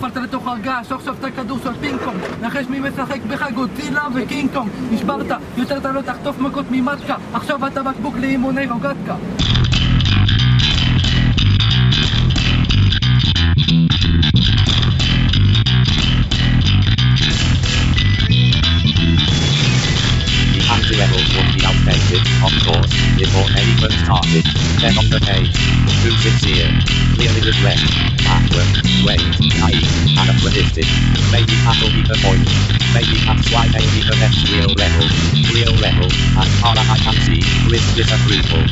נפלת לתוך הרגש, סוף סוף את הכדור של פינג פונג. נחש מי משחק בך גודזילה וקינג קונג נשברת, יותר אתה לא תחטוף מכות ממטקה. עכשיו אתה בקבוק לאימוני רוגטקה 10 on the day. Too sincere. here? Clearly distressed. Awkward. Way. Naive. Unappreciated. Maybe half that'll be the point. Maybe half why they be the next real level. Real level. As far as I can see, with disapproval.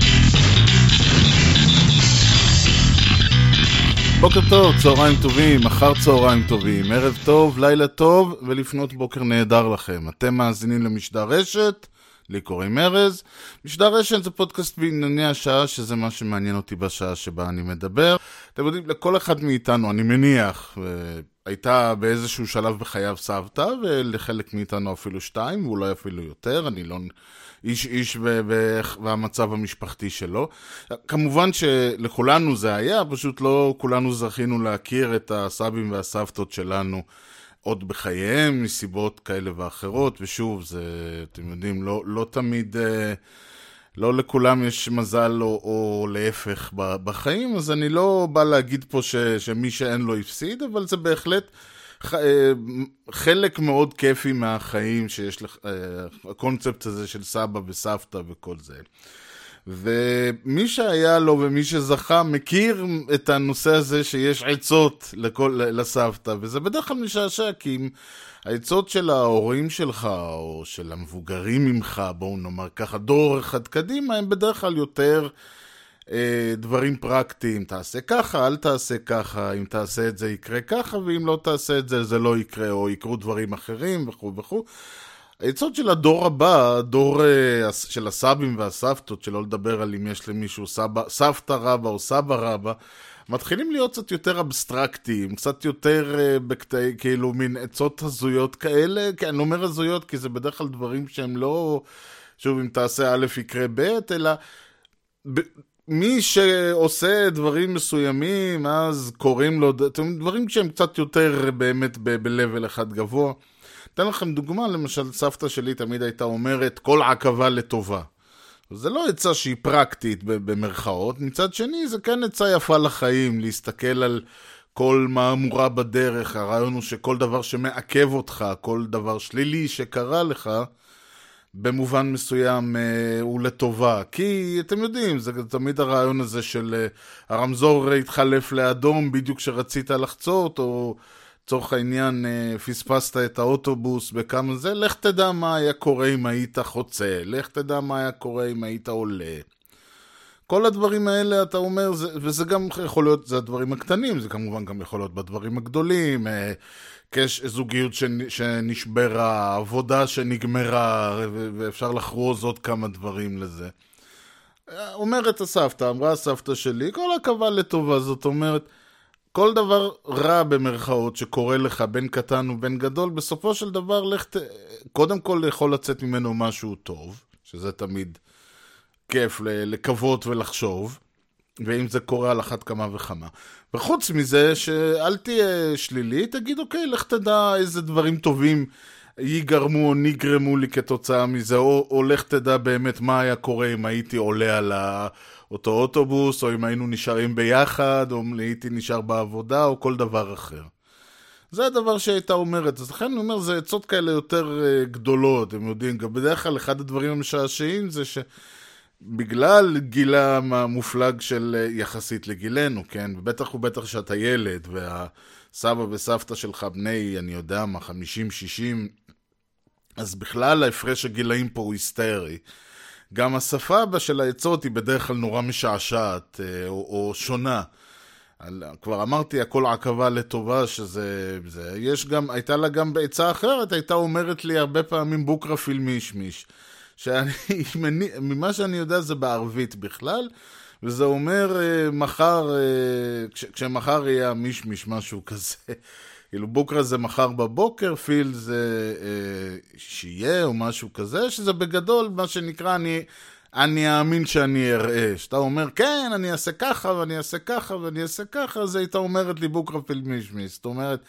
בוקר טוב, צהריים טובים, אחר צהריים טובים, ערב טוב, לילה טוב ולפנות בוקר נהדר לכם. אתם מאזינים למשדר רשת, לי קוראים ארז. משדר רשת זה פודקאסט בענייני השעה, שזה מה שמעניין אותי בשעה שבה אני מדבר. אתם יודעים, לכל אחד מאיתנו, אני מניח, הייתה באיזשהו שלב בחייו סבתא, ולחלק מאיתנו אפילו שתיים, ואולי אפילו יותר, אני לא... איש איש והמצב המשפחתי שלו. כמובן שלכולנו זה היה, פשוט לא כולנו זכינו להכיר את הסבים והסבתות שלנו עוד בחייהם, מסיבות כאלה ואחרות, ושוב, זה, אתם יודעים, לא, לא תמיד... לא לכולם יש מזל או, או להפך בחיים, אז אני לא בא להגיד פה ש, שמי שאין לו הפסיד, אבל זה בהחלט אה, חלק מאוד כיפי מהחיים שיש לך, אה, הקונספט הזה של סבא וסבתא וכל זה. ומי שהיה לו ומי שזכה מכיר את הנושא הזה שיש עצות לכל, לסבתא, וזה בדרך כלל משעשע, כי אם העצות של ההורים שלך, או של המבוגרים ממך, בואו נאמר ככה, דור אחד קדימה, הם בדרך כלל יותר... אה, דברים פרקטיים, תעשה ככה, אל תעשה ככה, אם תעשה את זה יקרה ככה, ואם לא תעשה את זה זה לא יקרה, או יקרו דברים אחרים וכו' וכו'. העצות של הדור הבא, הדור uh, של הסבים והסבתות, שלא לדבר על אם יש למישהו סבא, סבתא רבא או סבא רבא, מתחילים להיות קצת יותר אבסטרקטיים, קצת יותר uh, בקטעי, כאילו מין עצות הזויות כאלה, כי אני אומר הזויות כי זה בדרך כלל דברים שהם לא, שוב, אם תעשה א' יקרה ב', אלא... מי שעושה דברים מסוימים, אז קוראים לו, דברים שהם קצת יותר באמת ב-level אחד גבוה. אתן לכם דוגמה, למשל סבתא שלי תמיד הייתה אומרת, כל עכבה לטובה. זה לא עצה שהיא פרקטית במרכאות, מצד שני זה כן עצה יפה לחיים, להסתכל על כל מהמורה בדרך, הרעיון הוא שכל דבר שמעכב אותך, כל דבר שלילי שקרה לך, במובן מסוים אה, הוא לטובה. כי אתם יודעים, זה תמיד הרעיון הזה של אה, הרמזור התחלף לאדום בדיוק כשרצית לחצות, או לצורך העניין אה, פספסת את האוטובוס בכמה זה, לך תדע מה היה קורה אם היית חוצה, לך תדע מה היה קורה אם היית עולה. כל הדברים האלה, אתה אומר, זה, וזה גם יכול להיות, זה הדברים הקטנים, זה כמובן גם יכול להיות בדברים הגדולים. אה, קש, זוגיות שנשברה, עבודה שנגמרה, ואפשר לחרוז עוד כמה דברים לזה. אומרת הסבתא, אמרה הסבתא שלי, כל עכבה לטובה, זאת אומרת, כל דבר רע במרכאות שקורה לך, בין קטן ובין גדול, בסופו של דבר, לך ת... קודם כל יכול לצאת ממנו משהו טוב, שזה תמיד כיף לקוות ולחשוב. ואם זה קורה על אחת כמה וכמה. וחוץ מזה, שאל תהיה שלילי, תגיד, אוקיי, לך תדע איזה דברים טובים ייגרמו או נגרמו לי כתוצאה מזה, או, או לך תדע באמת מה היה קורה אם הייתי עולה על אותו אוטובוס, או אם היינו נשארים ביחד, או אם הייתי נשאר בעבודה, או כל דבר אחר. זה הדבר שהייתה אומרת, אז לכן אני אומר, זה עצות כאלה יותר uh, גדולות, הם יודעים, גם בדרך כלל אחד הדברים המשעשעים זה ש... בגלל גילם המופלג של אה, יחסית לגילנו, כן? ובטח ובטח שאתה ילד, והסבא וסבתא שלך בני, אני יודע מה, 50-60, אז בכלל ההפרש הגילאים פה הוא היסטרי. גם השפה של העצות היא בדרך כלל נורא משעשעת, אה, או, או שונה. כבר אמרתי, הכל עכבה לטובה, שזה... זה, יש גם, הייתה לה גם בעצה אחרת, הייתה אומרת לי הרבה פעמים בוקרפיל מישמיש. שאני, ממה שאני יודע זה בערבית בכלל, וזה אומר uh, מחר, uh, כש, כשמחר יהיה המישמיש, משהו כזה. כאילו בוקרה זה מחר בבוקר, פיל זה uh, שיהיה או משהו כזה, שזה בגדול מה שנקרא, אני, אני אאמין שאני אראה. שאתה אומר, כן, אני אעשה ככה, ואני אעשה ככה, ואני אעשה ככה, אז הייתה אומרת לי בוקרפילד מישמיס. זאת אומרת,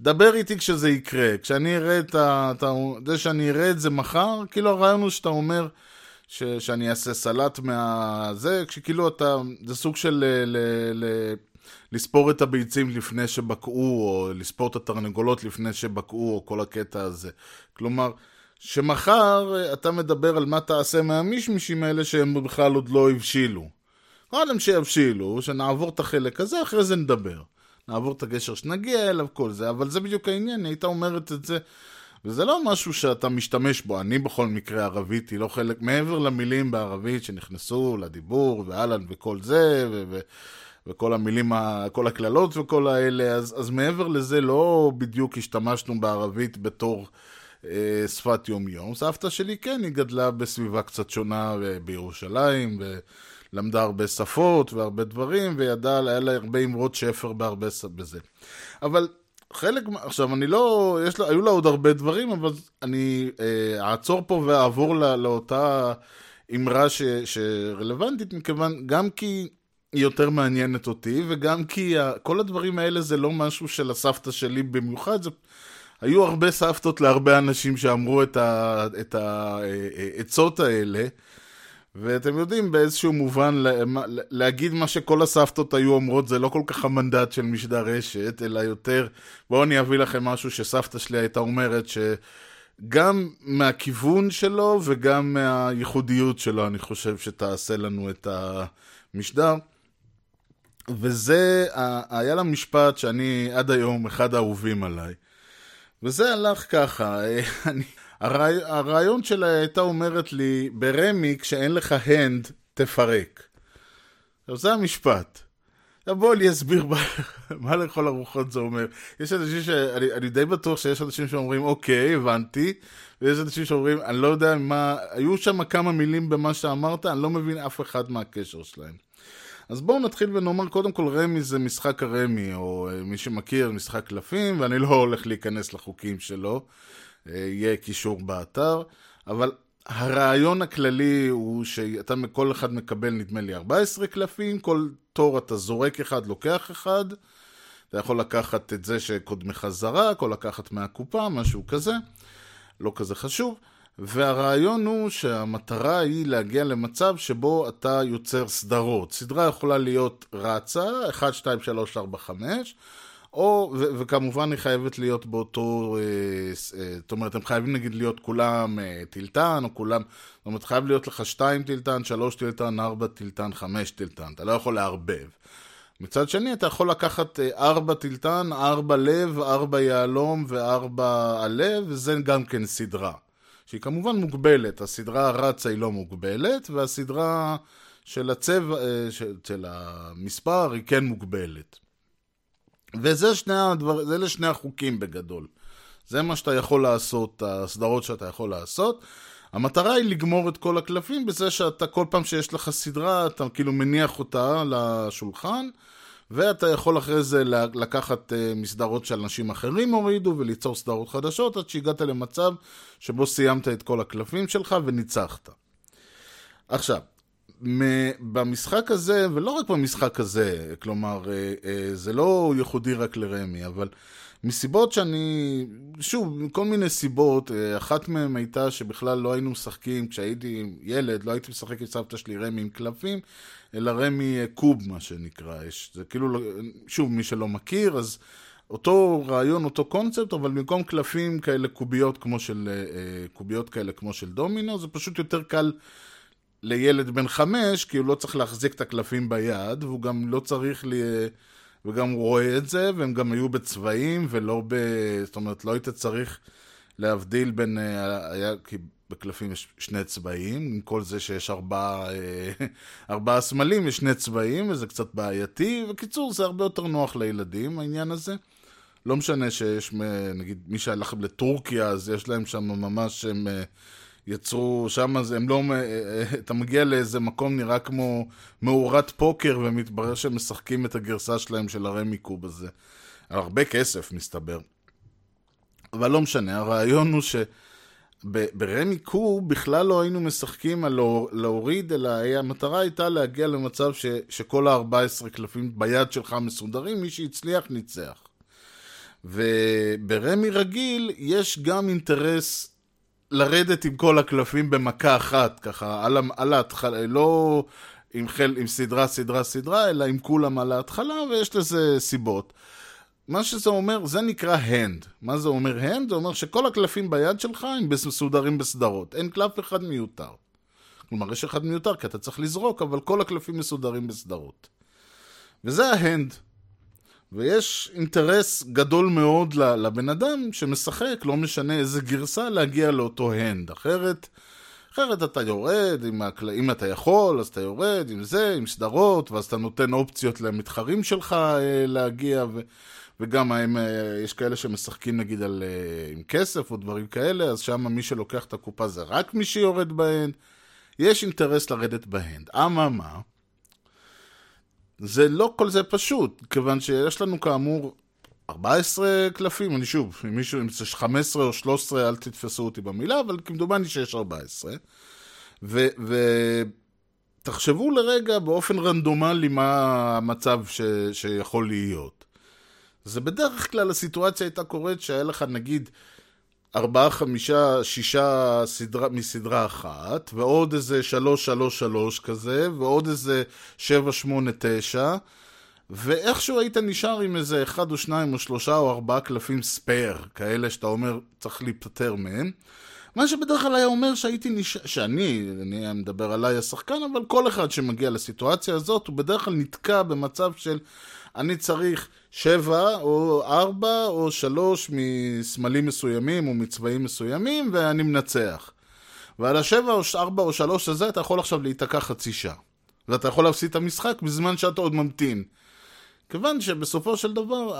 דבר איתי כשזה יקרה. כשאני אראה את ה... זה שאני אראה את זה מחר, כאילו הרעיון הוא שאתה אומר ש, שאני אעשה סלט מה... זה, כשכאילו אתה... זה סוג של ל, ל, ל, לספור את הביצים לפני שבקעו, או לספור את התרנגולות לפני שבקעו, או כל הקטע הזה. כלומר, שמחר אתה מדבר על מה תעשה מהמישמישים האלה שהם בכלל עוד לא הבשילו. קודם שיבשילו, שנעבור את החלק הזה, אחרי זה נדבר. נעבור את הגשר שנגיע אליו, כל זה, אבל זה בדיוק העניין, היא הייתה אומרת את זה, וזה לא משהו שאתה משתמש בו, אני בכל מקרה ערבית היא לא חלק, מעבר למילים בערבית שנכנסו לדיבור, ואהלן וכל זה, ו... ו וכל המילים, כל הקללות וכל האלה, אז, אז מעבר לזה לא בדיוק השתמשנו בערבית בתור אה, שפת יום-יום. סבתא שלי כן, היא גדלה בסביבה קצת שונה אה, בירושלים, ולמדה הרבה שפות והרבה דברים, וידעה, היה לה הרבה אמרות שפר בהרבה בזה. אבל חלק, עכשיו אני לא, יש לה, היו לה עוד הרבה דברים, אבל אני אה, אעצור פה ואעבור לה, לאותה אמרה ש, שרלוונטית, מכיוון, גם כי היא יותר מעניינת אותי, וגם כי כל הדברים האלה זה לא משהו של הסבתא שלי במיוחד, זה... היו הרבה סבתות להרבה אנשים שאמרו את העצות האלה, ואתם יודעים, באיזשהו מובן, להגיד מה שכל הסבתות היו אומרות, זה לא כל כך המנדט של משדר רשת, אלא יותר, בואו אני אביא לכם משהו שסבתא שלי הייתה אומרת, שגם מהכיוון שלו וגם מהייחודיות שלו, אני חושב שתעשה לנו את המשדר. וזה, היה לה משפט שאני עד היום אחד האהובים עליי. וזה הלך ככה, אני, הרעי, הרעיון שלה הייתה אומרת לי, ברמי, כשאין לך הנד, תפרק. עכשיו זה המשפט. עכשיו בואו אני אסביר מה, מה לכל הרוחות זה אומר. יש אנשים ש... אני, די בטוח שיש אנשים שאומרים, אוקיי, הבנתי, ויש אנשים שאומרים, אני לא יודע מה... היו שם כמה מילים במה שאמרת, אני לא מבין אף אחד מהקשר שלהם. אז בואו נתחיל ונאמר, קודם כל רמי זה משחק הרמי, או אה, מי שמכיר, משחק קלפים, ואני לא הולך להיכנס לחוקים שלו, אה, יהיה קישור באתר, אבל הרעיון הכללי הוא שאתה, כל אחד מקבל נדמה לי 14 קלפים, כל תור אתה זורק אחד, לוקח אחד, אתה יכול לקחת את זה שקודמך זרק, או לקחת מהקופה, משהו כזה, לא כזה חשוב. והרעיון הוא שהמטרה היא להגיע למצב שבו אתה יוצר סדרות. סדרה יכולה להיות רצה, 1, 2, 3, 4, 5, או, ו- וכמובן היא חייבת להיות באותו, אה, אה, זאת אומרת, הם חייבים נגיד להיות כולם אה, טילטן, או כולם, זאת אומרת, חייב להיות לך 2 טילטן, 3 טילטן, 4 טילטן, 5 טילטן, אתה לא יכול לערבב. מצד שני, אתה יכול לקחת 4 טילטן, 4 לב, 4 יהלום ו-4 הלב, וזה גם כן סדרה. שהיא כמובן מוגבלת, הסדרה הרצה היא לא מוגבלת, והסדרה של הצבע, אה, של, של המספר היא כן מוגבלת. וזה שני הדבר, זה לשני החוקים בגדול. זה מה שאתה יכול לעשות, הסדרות שאתה יכול לעשות. המטרה היא לגמור את כל הקלפים בזה שאתה כל פעם שיש לך סדרה, אתה כאילו מניח אותה לשולחן, ואתה יכול אחרי זה לקחת אה, מסדרות שאנשים אחרים הורידו וליצור סדרות חדשות עד שהגעת למצב שבו סיימת את כל הקלפים שלך וניצחת. עכשיו, במשחק הזה, ולא רק במשחק הזה, כלומר, אה, אה, זה לא ייחודי רק לרמי, אבל מסיבות שאני, שוב, מכל מיני סיבות, אחת מהן הייתה שבכלל לא היינו משחקים, כשהייתי ילד, לא הייתי משחק עם סבתא שלי רמי עם קלפים, אלא רמי קוב, מה שנקרא. יש, זה כאילו, לא, שוב, מי שלא מכיר, אז אותו רעיון, אותו קונספט, אבל במקום קלפים כאלה, קוביות כמו של, אה, קוביות כאלה כמו של דומינו, זה פשוט יותר קל לילד בן חמש, כי הוא לא צריך להחזיק את הקלפים ביד, והוא גם לא צריך ל... וגם רואה את זה, והם גם היו בצבעים, ולא ב... זאת אומרת, לא היית צריך להבדיל בין... אה, היה... כי בקלפים יש שני צבעים, עם כל זה שיש ארבעה, אה, ארבעה סמלים, יש שני צבעים, וזה קצת בעייתי. בקיצור, זה הרבה יותר נוח לילדים, העניין הזה. לא משנה שיש, נגיד, מי שהלך לטורקיה, אז יש להם שם ממש, הם אה, יצרו, שם הם לא, אה, אתה מגיע לאיזה מקום נראה כמו מאורת פוקר, ומתברר שהם משחקים את הגרסה שלהם של הרמי קוב הזה. על הרבה כסף, מסתבר. אבל לא משנה, הרעיון הוא ש... ב- ברמי קו בכלל לא היינו משחקים על להור- להוריד, אלא המטרה הייתה להגיע למצב ש- שכל ה-14 קלפים ביד שלך מסודרים, מי שהצליח ניצח. וברמי רגיל יש גם אינטרס לרדת עם כל הקלפים במכה אחת, ככה, על, על ההתחלה, לא עם, חל, עם סדרה, סדרה, סדרה, אלא עם כולם על ההתחלה, ויש לזה סיבות. מה שזה אומר, זה נקרא hand. מה זה אומר hand? זה אומר שכל הקלפים ביד שלך הם מסודרים בסדרות. אין קלף אחד מיותר. כלומר, יש אחד מיותר כי אתה צריך לזרוק, אבל כל הקלפים מסודרים בסדרות. וזה ההנד. ויש אינטרס גדול מאוד לבן אדם שמשחק, לא משנה איזה גרסה, להגיע לאותו הנד. אחרת, אחרת אתה יורד, עם הקל... אם אתה יכול, אז אתה יורד עם זה, עם סדרות, ואז אתה נותן אופציות למתחרים שלך אה, להגיע, ו... וגם הם, אה, יש כאלה שמשחקים נגיד על, אה, עם כסף או דברים כאלה, אז שם מי שלוקח את הקופה זה רק מי שיורד בהן. יש אינטרס לרדת בהנד. אממה, זה לא כל זה פשוט, כיוון שיש לנו כאמור 14 קלפים, אני שוב, אם מישהו, אם זה 15 או 13, אל תתפסו אותי במילה, אבל כמדומני שיש 14. ותחשבו לרגע באופן רנדומלי מה המצב ש, שיכול להיות. זה בדרך כלל הסיטואציה הייתה קורית שהיה לך נגיד ארבעה, חמישה, שישה סדרה, מסדרה אחת, ועוד איזה שלוש, שלוש, שלוש כזה, ועוד איזה שבע, שמונה, תשע, ואיכשהו היית נשאר עם איזה אחד או שניים או שלושה או ארבעה קלפים ספייר, כאלה שאתה אומר צריך להיפטר מהם. מה שבדרך כלל היה אומר שהייתי נשאר, שאני, אני מדבר עליי השחקן, אבל כל אחד שמגיע לסיטואציה הזאת, הוא בדרך כלל נתקע במצב של אני צריך שבע או ארבע או שלוש מסמלים מסוימים או מצבעים מסוימים ואני מנצח. ועל השבע או ארבע או שלוש הזה אתה יכול עכשיו להיתקע חצי שעה. ואתה יכול להפסיד את המשחק בזמן שאתה עוד ממתין. כיוון שבסופו של דבר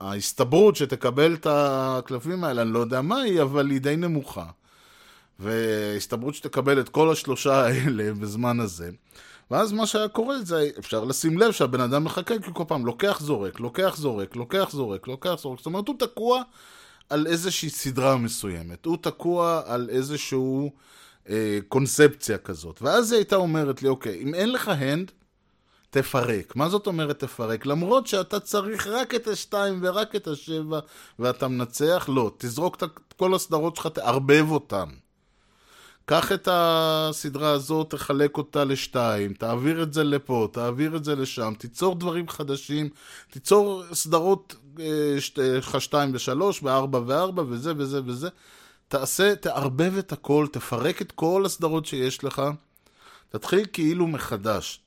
ההסתברות שתקבל את הקלפים האלה, אני לא יודע מה היא, אבל היא די נמוכה. והסתברות שתקבל את כל השלושה האלה בזמן הזה. ואז מה שהיה קורה זה, אפשר לשים לב שהבן אדם מחכה כי כל פעם לוקח זורק, לוקח זורק, לוקח זורק, לוקח זורק. זאת אומרת, הוא תקוע על איזושהי סדרה מסוימת. הוא תקוע על איזושהי אה, קונספציה כזאת. ואז היא הייתה אומרת לי, אוקיי, אם אין לך הנד, תפרק. מה זאת אומרת תפרק? למרות שאתה צריך רק את השתיים ורק את השבע ואתה מנצח, לא. תזרוק את כל הסדרות שלך, תערבב אותן. קח את הסדרה הזאת, תחלק אותה לשתיים, תעביר את זה לפה, תעביר את זה לשם, תיצור דברים חדשים, תיצור סדרות אה, שת- לך שתיים ושלוש, וארבע וארבע, וזה וזה וזה. תעשה, תערבב את הכל, תפרק את כל הסדרות שיש לך, תתחיל כאילו מחדש.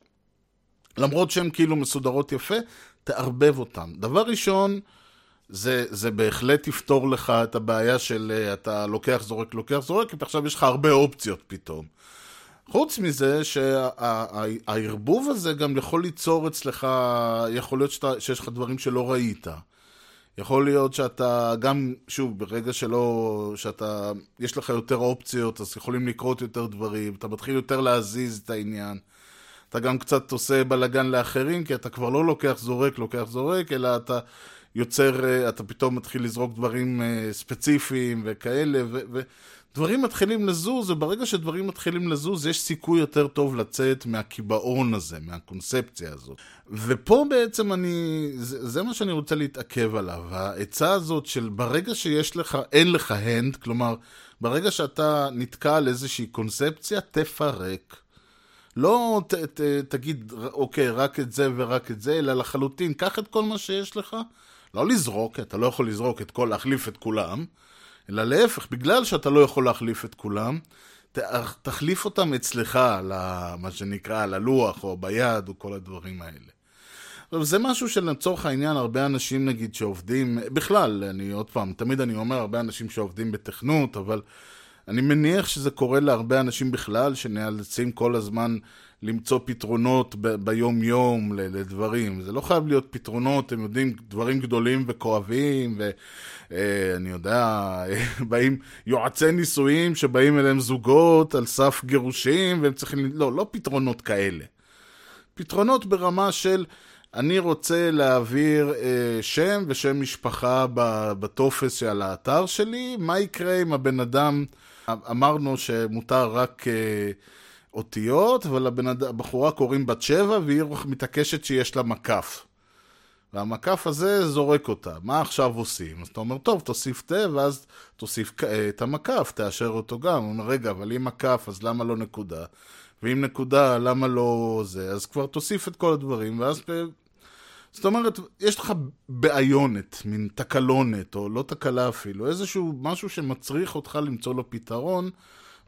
למרות שהן כאילו מסודרות יפה, תערבב אותן. דבר ראשון, זה, זה בהחלט יפתור לך את הבעיה של אה, אתה לוקח, זורק, לוקח, זורק, כי עכשיו יש לך הרבה אופציות פתאום. חוץ מזה שהערבוב הזה גם יכול ליצור אצלך, יכול להיות שאתה, שיש לך דברים שלא ראית. יכול להיות שאתה גם, שוב, ברגע שלא, שאתה, יש לך יותר אופציות, אז יכולים לקרות יותר דברים, אתה מתחיל יותר להזיז את העניין. אתה גם קצת עושה בלאגן לאחרים, כי אתה כבר לא לוקח זורק, לוקח זורק, אלא אתה יוצר, אה, אתה פתאום מתחיל לזרוק דברים אה, ספציפיים וכאלה, ודברים מתחילים לזוז, וברגע שדברים מתחילים לזוז, יש סיכוי יותר טוב לצאת מהקיבעון הזה, מהקונספציה הזאת. ופה בעצם אני, זה, זה מה שאני רוצה להתעכב עליו, העצה הזאת של ברגע שיש לך, אין לך הנד, כלומר, ברגע שאתה נתקע על איזושהי קונספציה, תפרק. לא ת, ת, תגיד, אוקיי, רק את זה ורק את זה, אלא לחלוטין, קח את כל מה שיש לך, לא לזרוק, כי אתה לא יכול לזרוק את כל, להחליף את כולם, אלא להפך, בגלל שאתה לא יכול להחליף את כולם, תחליף אותם אצלך, על ה- מה שנקרא, על הלוח או ביד או כל הדברים האלה. עכשיו, זה משהו שלצורך העניין, הרבה אנשים נגיד שעובדים, בכלל, אני עוד פעם, תמיד אני אומר, הרבה אנשים שעובדים בתכנות, אבל אני מניח שזה קורה להרבה אנשים בכלל, שנאלצים כל הזמן למצוא פתרונות ב- ביום-יום לדברים. זה לא חייב להיות פתרונות, הם יודעים, דברים גדולים וכואבים, ואני יודע, באים יועצי נישואים שבאים אליהם זוגות על סף גירושים, והם צריכים, לא, לא פתרונות כאלה. פתרונות ברמה של אני רוצה להעביר אה, שם ושם משפחה בטופס של האתר שלי, מה יקרה אם הבן אדם, אמרנו שמותר רק אה, אותיות. הבחורה קוראים בת שבע והיא מתעקשת שיש לה מקף. והמקף הזה זורק אותה. מה עכשיו עושים? אז אתה אומר, טוב, תוסיף תה, ואז תוסיף אה, את המקף, תאשר אותו גם. הוא אומר, רגע, אבל אם מקף, אז למה לא נקודה? ואם נקודה, למה לא זה? אז כבר תוסיף את כל הדברים, ואז... זאת אומרת, יש לך בעיונת, מין תקלונת, או לא תקלה אפילו, איזשהו משהו שמצריך אותך למצוא לו פתרון,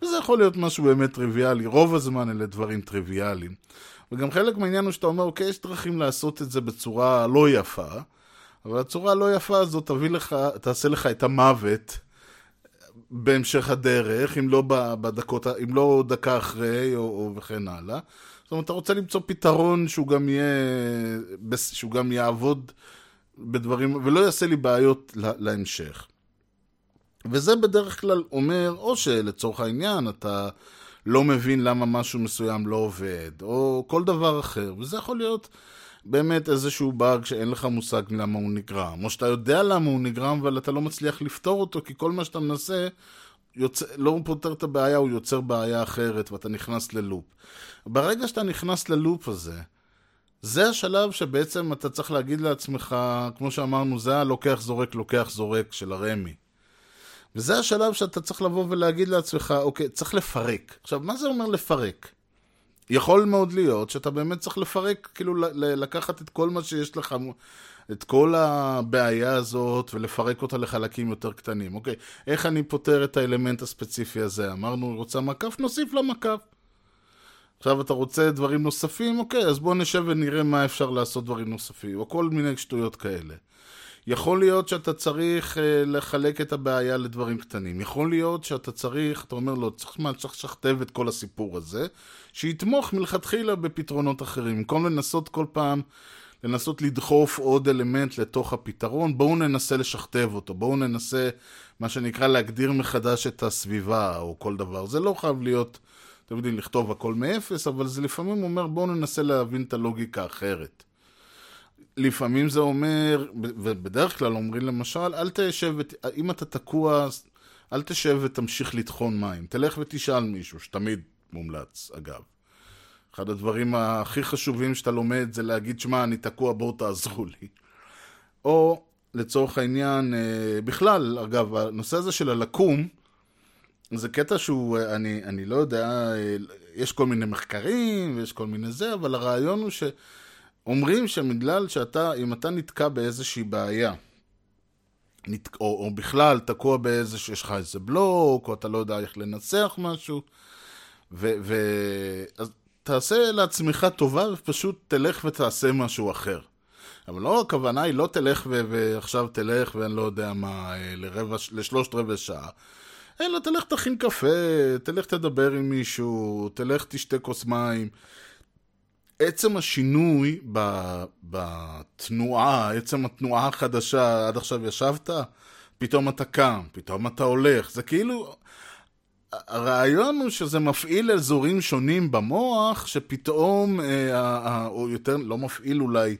וזה יכול להיות משהו באמת טריוויאלי. רוב הזמן אלה דברים טריוויאליים. וגם חלק מהעניין הוא שאתה אומר, אוקיי, יש דרכים לעשות את זה בצורה לא יפה, אבל הצורה הלא יפה הזאת תביא לך, תעשה לך את המוות בהמשך הדרך, אם לא בדקות, אם לא דקה אחרי, או, או וכן הלאה. זאת אומרת, אתה רוצה למצוא פתרון שהוא גם יהיה, שהוא גם יעבוד בדברים, ולא יעשה לי בעיות להמשך. וזה בדרך כלל אומר, או שלצורך העניין אתה לא מבין למה משהו מסוים לא עובד, או כל דבר אחר, וזה יכול להיות באמת איזשהו באג שאין לך מושג למה הוא נגרם, או שאתה יודע למה הוא נגרם, אבל אתה לא מצליח לפתור אותו, כי כל מה שאתה מנסה יוצא, לא פותר את הבעיה, הוא יוצר בעיה אחרת, ואתה נכנס ללופ. ברגע שאתה נכנס ללופ הזה, זה השלב שבעצם אתה צריך להגיד לעצמך, כמו שאמרנו, זה הלוקח זורק, לוקח זורק של הרמי. וזה השלב שאתה צריך לבוא ולהגיד לעצמך, אוקיי, צריך לפרק. עכשיו, מה זה אומר לפרק? יכול מאוד להיות שאתה באמת צריך לפרק, כאילו לקחת את כל מה שיש לך, את כל הבעיה הזאת, ולפרק אותה לחלקים יותר קטנים. אוקיי, איך אני פותר את האלמנט הספציפי הזה? אמרנו, רוצה מקף? נוסיף לה מקף. עכשיו אתה רוצה דברים נוספים? אוקיי, אז בוא נשב ונראה מה אפשר לעשות דברים נוספים, או כל מיני שטויות כאלה. יכול להיות שאתה צריך uh, לחלק את הבעיה לדברים קטנים. יכול להיות שאתה צריך, אתה אומר לו, צריך, מה, צריך לשכתב את כל הסיפור הזה, שיתמוך מלכתחילה בפתרונות אחרים. במקום לנסות כל פעם, לנסות לדחוף עוד אלמנט לתוך הפתרון, בואו ננסה לשכתב אותו, בואו ננסה, מה שנקרא, להגדיר מחדש את הסביבה או כל דבר. זה לא חייב להיות, אתם יודעים, לכתוב הכל מאפס, אבל זה לפעמים אומר, בואו ננסה להבין את הלוגיקה האחרת. לפעמים זה אומר, ובדרך כלל אומרים למשל, אל תשב, אם אתה תקוע, אל תשב ותמשיך לטחון מים. תלך ותשאל מישהו, שתמיד מומלץ, אגב. אחד הדברים הכי חשובים שאתה לומד זה להגיד, שמע, אני תקוע, בואו תעזרו לי. או, לצורך העניין, אה, בכלל, אגב, הנושא הזה של הלקום, זה קטע שהוא, אה, אני, אני לא יודע, אה, יש כל מיני מחקרים ויש כל מיני זה, אבל הרעיון הוא ש... אומרים שבגלל שאתה, אם אתה נתקע באיזושהי בעיה, נת... או, או בכלל תקוע באיזה, שיש לך איזה בלוק, או אתה לא יודע איך לנסח משהו, ו... ו... אז תעשה לעצמך טובה ופשוט תלך ותעשה משהו אחר. אבל לא, הכוונה היא לא תלך ו... ועכשיו תלך ואני לא יודע מה, אה, לרבע, לשלושת רבעי שעה. אלא תלך תכין קפה, תלך תדבר עם מישהו, תלך תשתה כוס מים. עצם השינוי בתנועה, עצם התנועה החדשה, עד עכשיו ישבת, פתאום אתה קם, פתאום אתה הולך, זה כאילו... הרעיון הוא שזה מפעיל אזורים שונים במוח, שפתאום, אה, או יותר, לא מפעיל אולי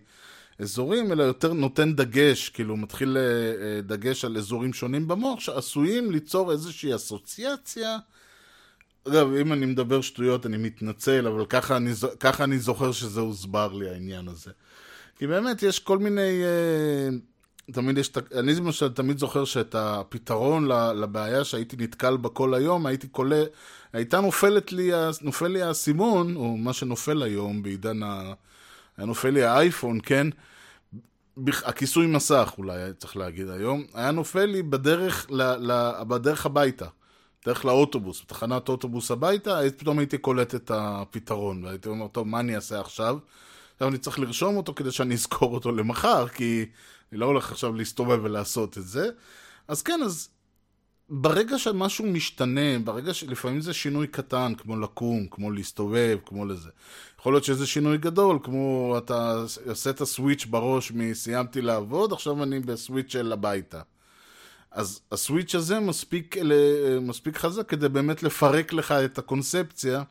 אזורים, אלא יותר נותן דגש, כאילו מתחיל אה, אה, דגש על אזורים שונים במוח, שעשויים ליצור איזושהי אסוציאציה אגב, אם אני מדבר שטויות אני מתנצל, אבל ככה אני, ככה אני זוכר שזה הוסבר לי העניין הזה. כי באמת יש כל מיני... אה, תמיד יש... אני למשל תמיד זוכר שאת הפתרון לבעיה שהייתי נתקל בה כל היום, הייתי קולט... הייתה נופלת לי, נופל לי האסימון, או מה שנופל היום בעידן ה... היה נופל לי האייפון, כן? הכיסוי מסך אולי צריך להגיד היום, היה נופל לי בדרך, ל... ל... בדרך הביתה. דרך לאוטובוס, בתחנת אוטובוס הביתה, פתאום הייתי קולט את הפתרון, והייתי אומר, טוב, מה אני אעשה עכשיו? עכשיו אני צריך לרשום אותו כדי שאני אזכור אותו למחר, כי אני לא הולך עכשיו להסתובב ולעשות את זה. אז כן, אז ברגע שמשהו משתנה, ברגע שלפעמים זה שינוי קטן, כמו לקום, כמו להסתובב, כמו לזה. יכול להיות שזה שינוי גדול, כמו אתה עושה את הסוויץ' בראש מסיימתי לעבוד, עכשיו אני בסוויץ' של הביתה. אז הסוויץ' הזה מספיק, מספיק חזק כדי באמת לפרק לך את הקונספציה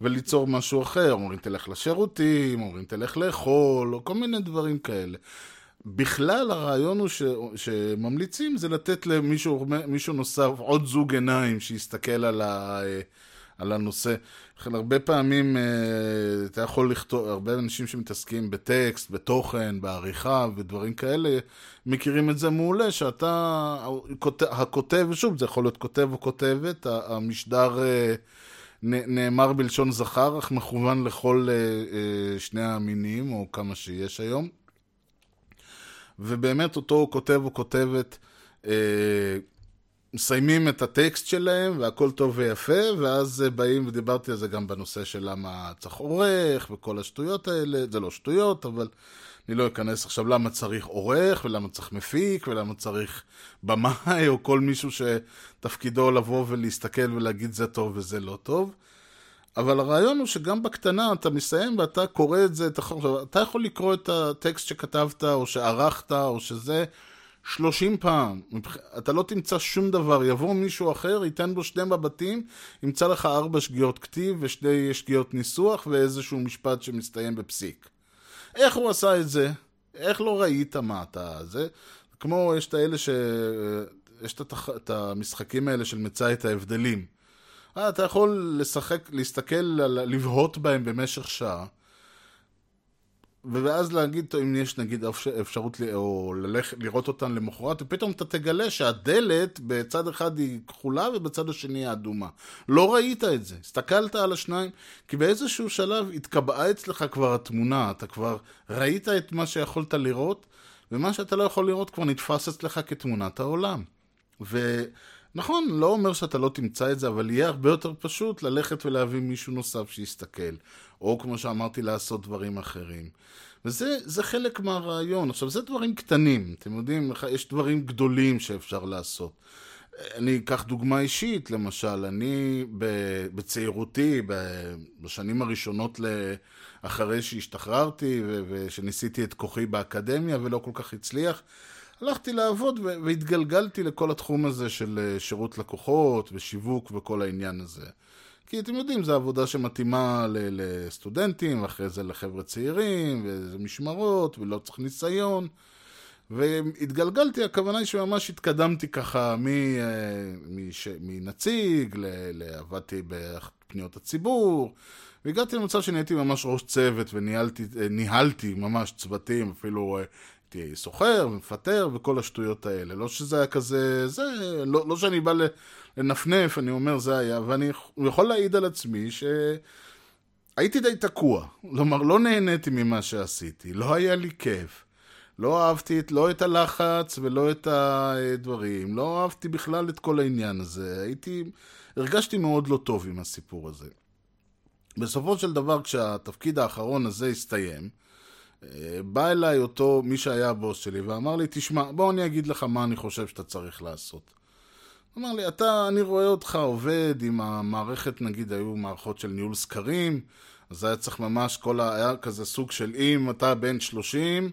וליצור משהו אחר. אומרים תלך לשירותים, אומרים תלך לאכול, או כל מיני דברים כאלה. בכלל הרעיון הוא ש... שממליצים זה לתת למישהו מישהו נוסף עוד זוג עיניים שיסתכל על, ה... על הנושא. הרבה פעמים אה, אתה יכול לכתוב, הרבה אנשים שמתעסקים בטקסט, בתוכן, בעריכה ודברים כאלה, מכירים את זה מעולה, שאתה, הכותב, שוב, זה יכול להיות כותב או כותבת, המשדר אה, נאמר בלשון זכר, אך מכוון לכל אה, שני המינים, או כמה שיש היום. ובאמת אותו כותב או כותבת מסיימים את הטקסט שלהם, והכל טוב ויפה, ואז באים, ודיברתי על זה גם בנושא של למה צריך עורך, וכל השטויות האלה, זה לא שטויות, אבל אני לא אכנס עכשיו למה צריך עורך, ולמה צריך מפיק, ולמה צריך במאי, או כל מישהו שתפקידו לבוא ולהסתכל ולהגיד זה טוב וזה לא טוב. אבל הרעיון הוא שגם בקטנה אתה מסיים ואתה קורא את זה, אתה יכול לקרוא את הטקסט שכתבת, או שערכת, או שזה, 30 פעם. אתה לא תמצא שום דבר. יבוא מישהו אחר, ייתן בו שני מבטים, ימצא לך ארבע שגיאות כתיב ושתי שגיאות ניסוח ואיזשהו משפט שמסתיים בפסיק. איך הוא עשה את זה? איך לא ראית מה אתה... זה? כמו יש את האלה ש... יש את, התח... את המשחקים האלה של מצא את ההבדלים. אה, אתה יכול לשחק, להסתכל, לבהות בהם במשך שעה. ואז להגיד אם יש נגיד אפשרות או ללכת, לראות אותן למחרת, ופתאום אתה תגלה שהדלת בצד אחד היא כחולה ובצד השני היא אדומה. לא ראית את זה, הסתכלת על השניים, כי באיזשהו שלב התקבעה אצלך כבר התמונה, אתה כבר ראית את מה שיכולת לראות, ומה שאתה לא יכול לראות כבר נתפס אצלך כתמונת העולם. ו... נכון, לא אומר שאתה לא תמצא את זה, אבל יהיה הרבה יותר פשוט ללכת ולהביא מישהו נוסף שיסתכל. או כמו שאמרתי, לעשות דברים אחרים. וזה חלק מהרעיון. עכשיו, זה דברים קטנים, אתם יודעים, יש דברים גדולים שאפשר לעשות. אני אקח דוגמה אישית, למשל, אני בצעירותי, בשנים הראשונות אחרי שהשתחררתי ושניסיתי את כוחי באקדמיה ולא כל כך הצליח, הלכתי לעבוד והתגלגלתי לכל התחום הזה של אה, שירות לקוחות ושיווק וכל העניין הזה. כי אתם יודעים, זו עבודה שמתאימה לסטודנטים, ואחרי זה לחבר'ה צעירים, וזה משמרות, ולא צריך ניסיון. והתגלגלתי, הכוונה היא שממש התקדמתי ככה מ, אה, מש, מנציג, עבדתי בפניות הציבור, והגעתי למצב שאני הייתי ממש ראש צוות וניהלתי אה, ממש צוותים, אפילו הייתי סוחר ומפטר וכל השטויות האלה. לא שזה היה כזה, זה, לא, לא שאני בא לנפנף, אני אומר זה היה, ואני יכול להעיד על עצמי שהייתי די תקוע. כלומר, לא נהניתי ממה שעשיתי, לא היה לי כיף. לא אהבתי את, לא את הלחץ ולא את הדברים, לא אהבתי בכלל את כל העניין הזה. הייתי, הרגשתי מאוד לא טוב עם הסיפור הזה. בסופו של דבר, כשהתפקיד האחרון הזה הסתיים, בא אליי אותו, מי שהיה הבוס שלי, ואמר לי, תשמע, בוא אני אגיד לך מה אני חושב שאתה צריך לעשות. אמר לי, אתה, אני רואה אותך עובד עם המערכת, נגיד, היו מערכות של ניהול סקרים, אז היה צריך ממש, כל ה... היה כזה סוג של אם אתה בן 30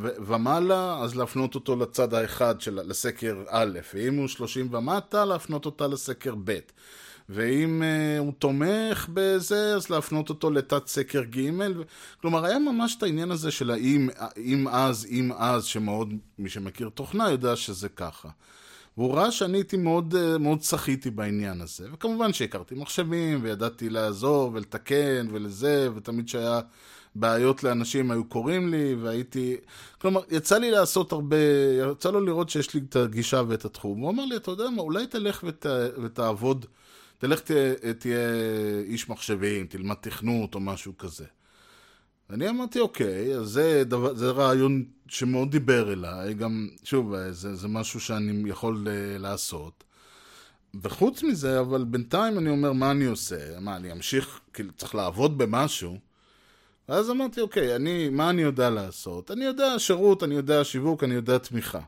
ומעלה, אז להפנות אותו לצד האחד של, לסקר א', ואם הוא 30 ומטה, להפנות אותה לסקר ב'. ואם uh, הוא תומך בזה, אז להפנות אותו לתת סקר ג'. כלומר, היה ממש את העניין הזה של האם, אם אז, אם אז, שמאוד, מי שמכיר תוכנה יודע שזה ככה. והוא ראה שאני הייתי מאוד, uh, מאוד צחיתי בעניין הזה. וכמובן שהכרתי מחשבים, וידעתי לעזור ולתקן ולזה, ותמיד שהיה בעיות לאנשים היו קוראים לי, והייתי... כלומר, יצא לי לעשות הרבה... יצא לו לראות שיש לי את הגישה ואת התחום. הוא אמר לי, אתה יודע מה, אולי תלך ות, ותעבוד... תלך תהיה, תהיה איש מחשבים, תלמד תכנות או משהו כזה. אני אמרתי, אוקיי, אז זה, דבר, זה רעיון שמאוד דיבר אליי, גם, שוב, זה, זה משהו שאני יכול uh, לעשות. וחוץ מזה, אבל בינתיים אני אומר, מה אני עושה? מה, אני אמשיך, כאילו, צריך לעבוד במשהו? ואז אמרתי, אוקיי, אני, מה אני יודע לעשות? אני יודע שירות, אני יודע שיווק, אני יודע תמיכה.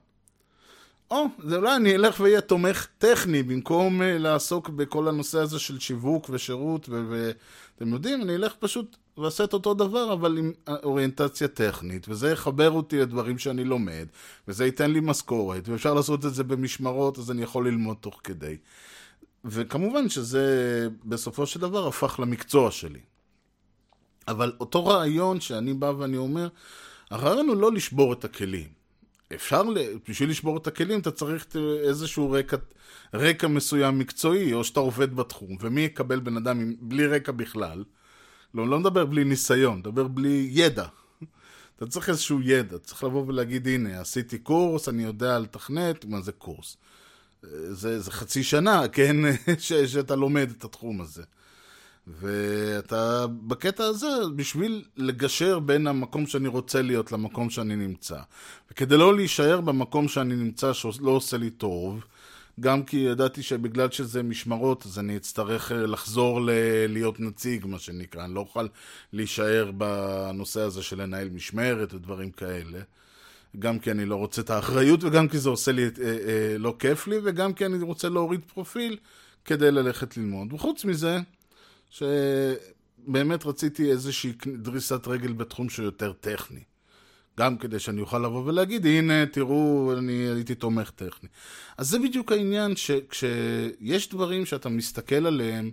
או, זה אולי אני אלך ואהיה תומך טכני במקום uh, לעסוק בכל הנושא הזה של שיווק ושירות, ואתם יודעים, אני אלך פשוט ועשה את אותו דבר, אבל עם אוריינטציה טכנית, וזה יחבר אותי לדברים שאני לומד, וזה ייתן לי משכורת, ואפשר לעשות את זה במשמרות, אז אני יכול ללמוד תוך כדי. וכמובן שזה בסופו של דבר הפך למקצוע שלי. אבל אותו רעיון שאני בא ואני אומר, הרעיון הוא לא לשבור את הכלים. אפשר, בשביל לשבור את הכלים אתה צריך ת- איזשהו רקע, רקע מסוים מקצועי, או שאתה עובד בתחום, ומי יקבל בן אדם עם, בלי רקע בכלל? לא, לא מדבר בלי ניסיון, מדבר בלי ידע. אתה צריך איזשהו ידע, צריך לבוא ולהגיד, הנה, עשיתי קורס, אני יודע לתכנת, מה זה קורס? זה, זה חצי שנה, כן, ש, שאתה לומד את התחום הזה. ואתה בקטע הזה, בשביל לגשר בין המקום שאני רוצה להיות למקום שאני נמצא. וכדי לא להישאר במקום שאני נמצא שלא עושה לי טוב, גם כי ידעתי שבגלל שזה משמרות, אז אני אצטרך אה, לחזור ל- להיות נציג, מה שנקרא. אני לא אוכל להישאר בנושא הזה של לנהל משמרת ודברים כאלה. גם כי אני לא רוצה את האחריות, וגם כי זה עושה לי, אה, אה, לא כיף לי, וגם כי אני רוצה להוריד פרופיל כדי ללכת ללמוד. וחוץ מזה, שבאמת רציתי איזושהי דריסת רגל בתחום שהוא יותר טכני. גם כדי שאני אוכל לבוא ולהגיד, הנה, תראו, אני הייתי תומך טכני. אז זה בדיוק העניין, שכשיש דברים שאתה מסתכל עליהם,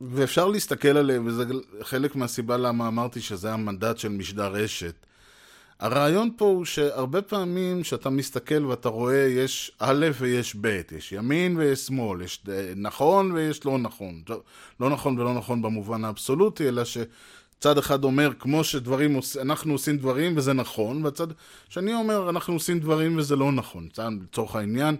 ואפשר להסתכל עליהם, וזה חלק מהסיבה למה אמרתי שזה המנדט של משדר רשת. הרעיון פה הוא שהרבה פעמים כשאתה מסתכל ואתה רואה, יש א' ויש ב', יש ימין ויש שמאל, יש נכון ויש לא נכון. לא נכון ולא נכון במובן האבסולוטי, אלא שצד אחד אומר, כמו שדברים, אנחנו עושים דברים וזה נכון, והצד שני אומר, אנחנו עושים דברים וזה לא נכון. לצורך העניין,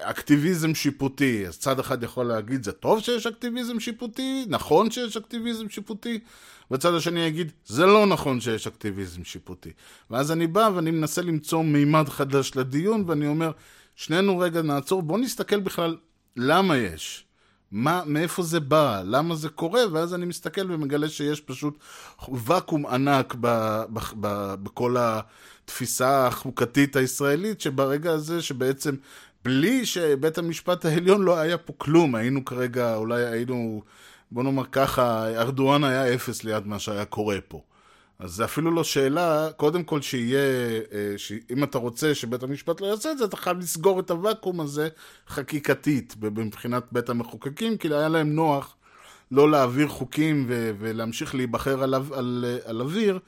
אקטיביזם שיפוטי, אז צד אחד יכול להגיד, זה טוב שיש אקטיביזם שיפוטי, נכון שיש אקטיביזם שיפוטי, וצד השני יגיד, זה לא נכון שיש אקטיביזם שיפוטי. ואז אני בא ואני מנסה למצוא מימד חדש לדיון, ואני אומר, שנינו רגע נעצור, בואו נסתכל בכלל למה יש. מה, מאיפה זה בא, למה זה קורה, ואז אני מסתכל ומגלה שיש פשוט ואקום ענק ב, ב, ב, בכל התפיסה החוקתית הישראלית, שברגע הזה שבעצם בלי שבית המשפט העליון לא היה פה כלום, היינו כרגע, אולי היינו, בוא נאמר ככה, ארדואן היה אפס ליד מה שהיה קורה פה. אז זה אפילו לא שאלה, קודם כל שיהיה, אם אתה רוצה שבית המשפט לא יעשה את זה, אתה חייב לסגור את הוואקום הזה חקיקתית, מבחינת בית המחוקקים, כי היה להם נוח לא להעביר חוקים ולהמשיך להיבחר על, על, על אוויר,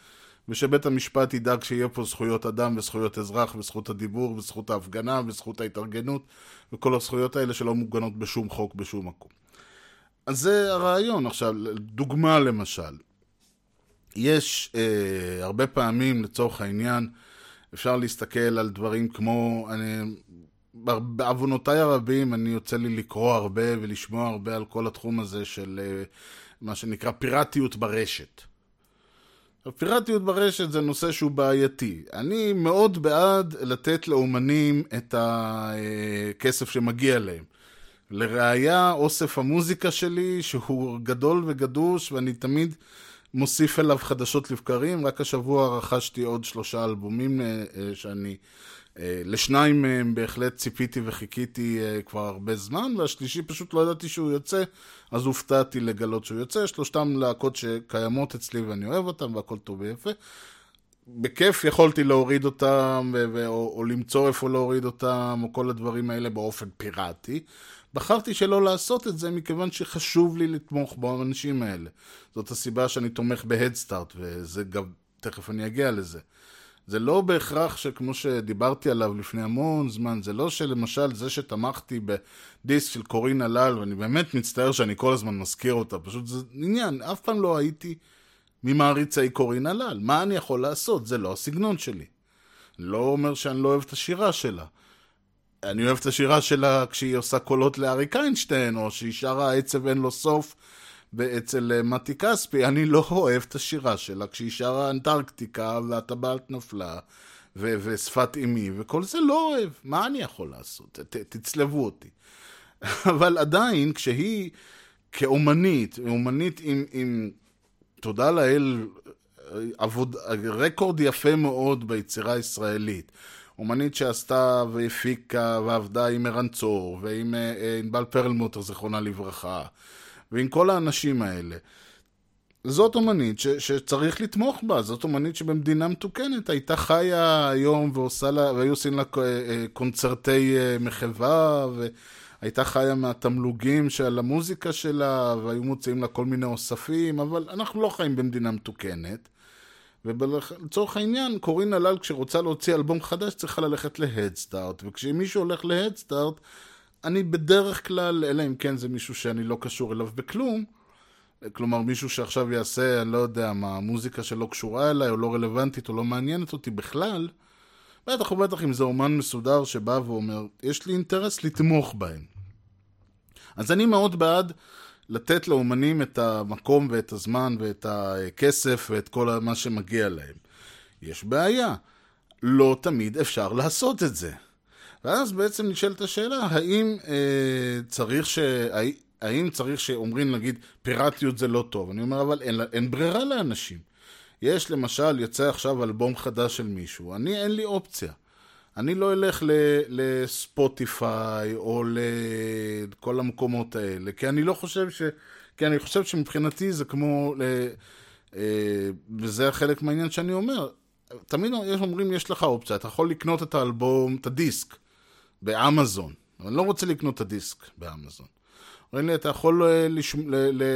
ושבית המשפט ידאג שיהיה פה זכויות אדם וזכויות אזרח וזכות הדיבור וזכות ההפגנה וזכות ההתארגנות וכל הזכויות האלה שלא מוגנות בשום חוק בשום מקום. אז זה הרעיון. עכשיו, דוגמה למשל, יש אה, הרבה פעמים לצורך העניין, אפשר להסתכל על דברים כמו, אני, בעוונותיי הרבים אני יוצא לי לקרוא הרבה ולשמוע הרבה על כל התחום הזה של אה, מה שנקרא פיראטיות ברשת. פיראטיות ברשת זה נושא שהוא בעייתי. אני מאוד בעד לתת לאומנים את הכסף שמגיע להם. לראיה, אוסף המוזיקה שלי, שהוא גדול וגדוש, ואני תמיד מוסיף אליו חדשות לבקרים. רק השבוע רכשתי עוד שלושה אלבומים שאני... לשניים מהם בהחלט ציפיתי וחיכיתי כבר הרבה זמן, והשלישי פשוט לא ידעתי שהוא יוצא, אז הופתעתי לגלות שהוא יוצא. שלושתם להקות שקיימות אצלי ואני אוהב אותם והכל טוב ויפה. בכיף יכולתי להוריד אותם, ו- או, או למצוא איפה להוריד אותם, או כל הדברים האלה באופן פיראטי. בחרתי שלא לעשות את זה מכיוון שחשוב לי לתמוך באנשים האלה. זאת הסיבה שאני תומך בהדסטארט, וזה גם, תכף אני אגיע לזה. זה לא בהכרח שכמו שדיברתי עליו לפני המון זמן, זה לא שלמשל זה שתמכתי בדיסק של קורין הלל, ואני באמת מצטער שאני כל הזמן מזכיר אותה, פשוט זה עניין, אף פעם לא הייתי ממעריצי קורין הלל. מה אני יכול לעשות? זה לא הסגנון שלי. לא אומר שאני לא אוהב את השירה שלה. אני אוהב את השירה שלה כשהיא עושה קולות לאריק איינשטיין, או שהיא שרה עצב אין לו סוף ואצל מתי כספי, אני לא אוהב את השירה שלה כשהיא שרה אנטרקטיקה והטבעת נפלה ו- ושפת אימי וכל זה לא אוהב, מה אני יכול לעשות? ת- תצלבו אותי. אבל עדיין, כשהיא כאומנית, אומנית עם, עם תודה לאל, עבוד, רקורד יפה מאוד ביצירה הישראלית. אומנית שעשתה והפיקה ועבדה עם ערן צור ועם ענבל פרלמוטר, זיכרונה לברכה. ועם כל האנשים האלה. זאת אומנית ש, שצריך לתמוך בה, זאת אומנית שבמדינה מתוקנת הייתה חיה היום ועושה לה, והיו עושים לה קונצרטי מחווה, הייתה חיה מהתמלוגים של המוזיקה שלה, והיו מוציאים לה כל מיני אוספים, אבל אנחנו לא חיים במדינה מתוקנת. ולצורך העניין, קורין הלל כשרוצה להוציא אלבום חדש צריכה ללכת להדסטארט, וכשמישהו הולך להדסטארט, אני בדרך כלל, אלא אם כן זה מישהו שאני לא קשור אליו בכלום, כלומר מישהו שעכשיו יעשה, אני לא יודע מה, מוזיקה שלא קשורה אליי, או לא רלוונטית, או לא מעניינת אותי בכלל, בטח ובטח אם זה אומן מסודר שבא ואומר, יש לי אינטרס לתמוך בהם. אז אני מאוד בעד לתת לאומנים את המקום ואת הזמן ואת הכסף ואת כל מה שמגיע להם. יש בעיה, לא תמיד אפשר לעשות את זה. ואז בעצם נשאלת השאלה, האם אה, צריך ש... האם צריך שאומרים, נגיד, פיראטיות זה לא טוב? אני אומר, אבל אין, אין ברירה לאנשים. יש למשל, יוצא עכשיו אלבום חדש של מישהו, אני אין לי אופציה. אני לא אלך לספוטיפיי או לכל המקומות האלה, כי אני לא חושב ש... כי אני חושב שמבחינתי זה כמו... אה, וזה חלק מהעניין שאני אומר. תמיד יש אומרים, יש לך אופציה, אתה יכול לקנות את האלבום, את הדיסק, באמזון. אני לא רוצה לקנות את הדיסק באמזון. אומרים לי, אתה יכול אה,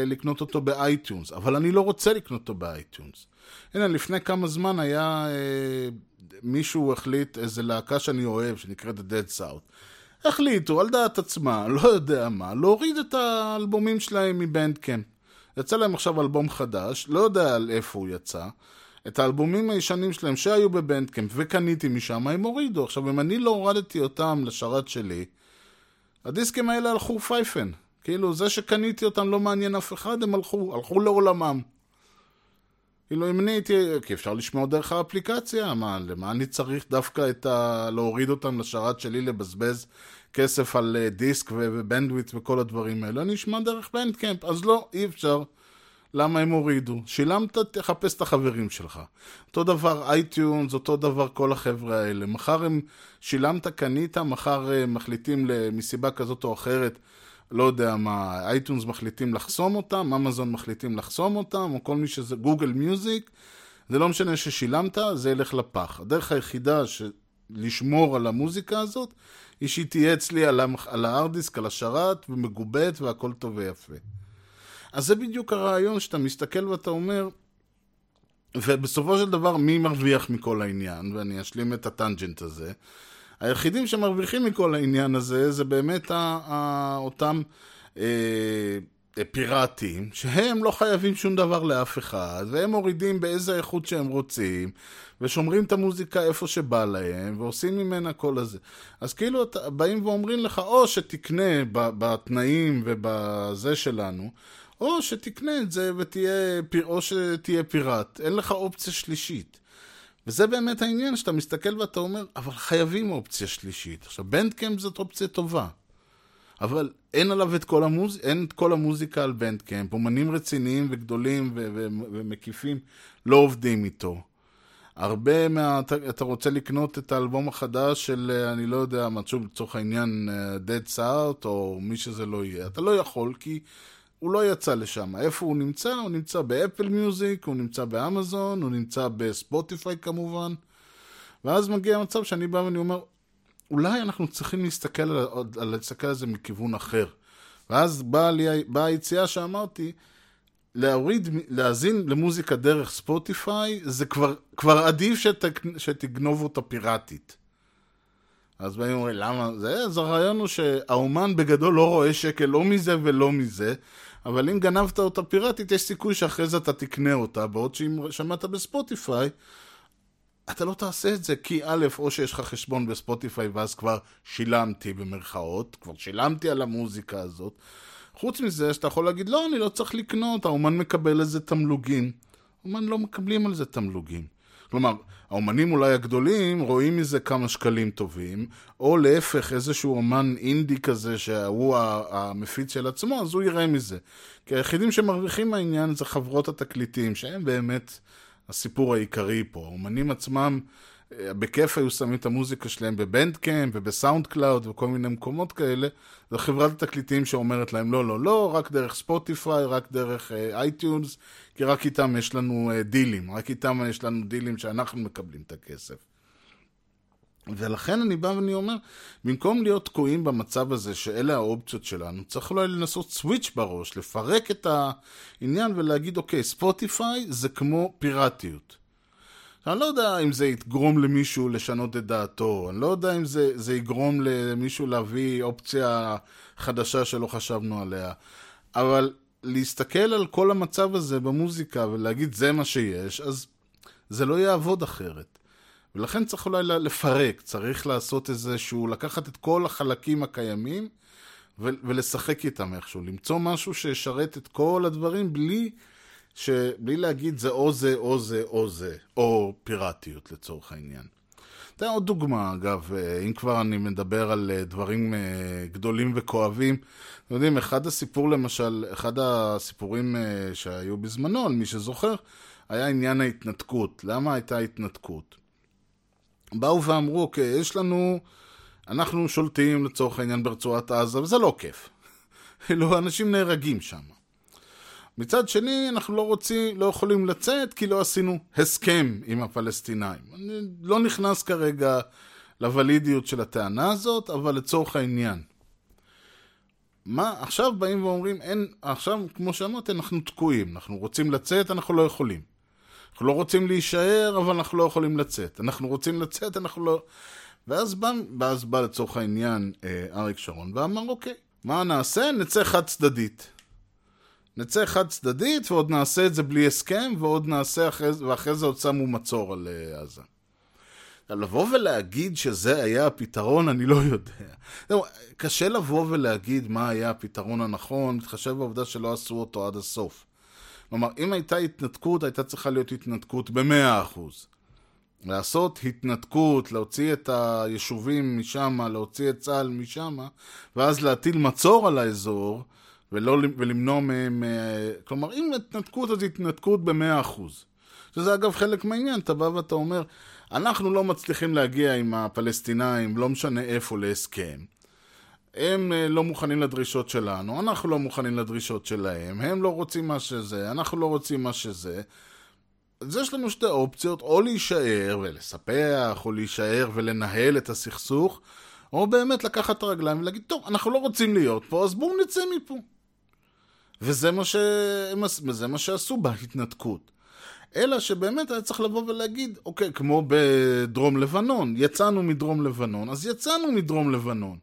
לקנות אותו ב iTunes, אבל אני לא רוצה לקנות אותו ב iTunes. הנה, לפני כמה זמן היה, אה, מישהו החליט, איזה להקה שאני אוהב, שנקראת The Dead South. החליטו, על דעת עצמה, לא יודע מה, להוריד את האלבומים שלהם מ Bandcamp. יצא להם עכשיו אלבום חדש, לא יודע על איפה הוא יצא. את האלבומים הישנים שלהם שהיו ב Bandcamp וקניתי משם, הם הורידו. עכשיו, אם אני לא הורדתי אותם לשרת שלי, הדיסקים האלה הלכו פייפן. כאילו, זה שקניתי אותם לא מעניין אף אחד, הם הלכו, הלכו לעולמם. כאילו, אם אני הייתי... כי אפשר לשמוע דרך האפליקציה, מה, למה אני צריך דווקא את ה... להוריד אותם לשרת שלי, לבזבז כסף על אה, דיסק ו bandwidth וכל הדברים האלה? אני אשמע דרך Bandcamp, אז לא, אי אפשר. למה הם הורידו? שילמת, תחפש את החברים שלך. אותו דבר iTunes, אותו דבר כל החבר'ה האלה. מחר הם, שילמת, קנית, מחר אה, מחליטים מסיבה כזאת או אחרת לא יודע מה, אייטונס מחליטים לחסום אותם, אמזון מחליטים לחסום אותם, או כל מי שזה, גוגל מיוזיק, זה לא משנה ששילמת, זה ילך לפח. הדרך היחידה ש... לשמור על המוזיקה הזאת, היא שהיא תהיה אצלי על. על הארדיסק, על השרת, ומגובית, והכל טוב ויפה. אז זה בדיוק הרעיון שאתה מסתכל ואתה אומר, ובסופו של דבר, מי מרוויח מכל העניין? ואני אשלים את הטנג'נט הזה. היחידים שמרוויחים מכל העניין הזה זה באמת ה- ה- אותם אה, אה, פיראטים, שהם לא חייבים שום דבר לאף אחד, והם מורידים באיזה איכות שהם רוצים, ושומרים את המוזיקה איפה שבא להם, ועושים ממנה כל הזה. אז כאילו באים ואומרים לך, או שתקנה בתנאים ובזה שלנו, או שתקנה את זה ותהיה, או שתהיה פיראט. אין לך אופציה שלישית. וזה באמת העניין, שאתה מסתכל ואתה אומר, אבל חייבים אופציה שלישית. עכשיו, בנדקאמפ זאת אופציה טובה. אבל אין עליו את כל, המוז... אין את כל המוזיקה על בנדקאמפ. אומנים רציניים וגדולים ו- ו- ומקיפים לא עובדים איתו. הרבה מה... אתה, רוצה לקנות את האלבום החדש של, אני לא יודע, שוב לצורך העניין, אה, Dead South, או מי שזה לא יהיה. אתה לא יכול, כי הוא לא יצא לשם. איפה הוא נמצא? הוא נמצא באפל מיוזיק, הוא נמצא באמזון, הוא נמצא בספוטיפיי כמובן. ואז מגיע המצב שאני בא ואני אומר, אולי אנחנו צריכים להסתכל על, על, להסתכל על זה מכיוון אחר. ואז באה בא היציאה שאמרתי, להוריד, להאזין למוזיקה דרך ספוטיפיי, זה כבר, כבר עדיף שת, שתגנוב אותה פיראטית. אז באים ואומרים, למה? זה, אז הרעיון הוא שהאומן בגדול לא רואה שקל לא מזה ולא מזה, אבל אם גנבת אותה פיראטית, יש סיכוי שאחרי זה אתה תקנה אותה, בעוד שאם שמעת בספוטיפיי, אתה לא תעשה את זה, כי א', או שיש לך חשבון בספוטיפיי ואז כבר שילמתי במרכאות, כבר שילמתי על המוזיקה הזאת. חוץ מזה, שאתה יכול להגיד, לא, אני לא צריך לקנות, האומן מקבל איזה תמלוגים. האומן לא מקבלים על זה תמלוגים. כלומר, האומנים אולי הגדולים רואים מזה כמה שקלים טובים, או להפך, איזשהו אומן אינדי כזה שהוא המפיץ של עצמו, אז הוא יראה מזה. כי היחידים שמרוויחים מהעניין זה חברות התקליטים, שהם באמת הסיפור העיקרי פה. האומנים עצמם... בכיף היו שמים את המוזיקה שלהם ב Bandcamp וב SoundCloud וכל מיני מקומות כאלה, זו חברת התקליטים שאומרת להם לא, לא, לא, רק דרך Spotify, רק דרך iTunes, אה, כי רק איתם יש לנו uh, דילים, רק איתם יש לנו דילים שאנחנו מקבלים את הכסף. ולכן אני בא ואני אומר, במקום להיות תקועים במצב הזה שאלה האופציות שלנו, צריך אולי לנסות סוויץ' בראש, לפרק את העניין ולהגיד, אוקיי, ספוטיפיי זה כמו פיראטיות. אני לא יודע אם זה יגרום למישהו לשנות את דעתו, אני לא יודע אם זה, זה יגרום למישהו להביא אופציה חדשה שלא חשבנו עליה, אבל להסתכל על כל המצב הזה במוזיקה ולהגיד זה מה שיש, אז זה לא יעבוד אחרת. ולכן צריך אולי לפרק, צריך לעשות איזה שהוא, לקחת את כל החלקים הקיימים ו- ולשחק איתם איכשהו, למצוא משהו שישרת את כל הדברים בלי, ש- בלי להגיד זה או זה או זה או זה, או פיראטיות לצורך העניין. אתן עוד דוגמה, אגב, אם כבר אני מדבר על דברים גדולים וכואבים. אתם יודעים, אחד הסיפור למשל, אחד הסיפורים שהיו בזמנו, על מי שזוכר, היה עניין ההתנתקות. למה הייתה התנתקות? באו ואמרו, אוקיי, יש לנו, אנחנו שולטים לצורך העניין ברצועת עזה, וזה לא כיף. כאילו, אנשים נהרגים שם. מצד שני, אנחנו לא רוצים, לא יכולים לצאת, כי לא עשינו הסכם עם הפלסטינאים. אני לא נכנס כרגע לוולידיות של הטענה הזאת, אבל לצורך העניין. מה, עכשיו באים ואומרים, אין, עכשיו, כמו שאמרתי, אנחנו תקועים. אנחנו רוצים לצאת, אנחנו לא יכולים. אנחנו לא רוצים להישאר, אבל אנחנו לא יכולים לצאת. אנחנו רוצים לצאת, אנחנו לא... ואז בא, ואז בא לצורך העניין אה, אריק שרון ואמר, אוקיי, מה נעשה? נצא חד צדדית. נצא חד צדדית, ועוד נעשה את זה בלי הסכם, ועוד נעשה אחרי ואחרי זה עוד שמו מצור על uh, עזה. לבוא ולהגיד שזה היה הפתרון, אני לא יודע. קשה לבוא ולהגיד מה היה הפתרון הנכון, מתחשב בעובדה שלא עשו אותו עד הסוף. כלומר, אם הייתה התנתקות, הייתה צריכה להיות התנתקות במאה אחוז. לעשות התנתקות, להוציא את היישובים משם, להוציא את צה"ל משם, ואז להטיל מצור על האזור, ולא, ולמנוע מהם... כלומר, אם התנתקות, אז התנתקות במאה אחוז. שזה אגב חלק מהעניין, אתה בא ואתה אומר, אנחנו לא מצליחים להגיע עם הפלסטינאים, לא משנה איפה, להסכם. הם לא מוכנים לדרישות שלנו, אנחנו לא מוכנים לדרישות שלהם, הם לא רוצים מה שזה, אנחנו לא רוצים מה שזה. אז יש לנו שתי אופציות, או להישאר ולספח, או להישאר ולנהל את הסכסוך, או באמת לקחת את הרגליים ולהגיד, טוב, אנחנו לא רוצים להיות פה, אז בואו נצא מפה. וזה מה, ש... וזה מה שעשו בהתנתקות. אלא שבאמת היה צריך לבוא ולהגיד, אוקיי, כמו בדרום לבנון, יצאנו מדרום לבנון, אז יצאנו מדרום לבנון.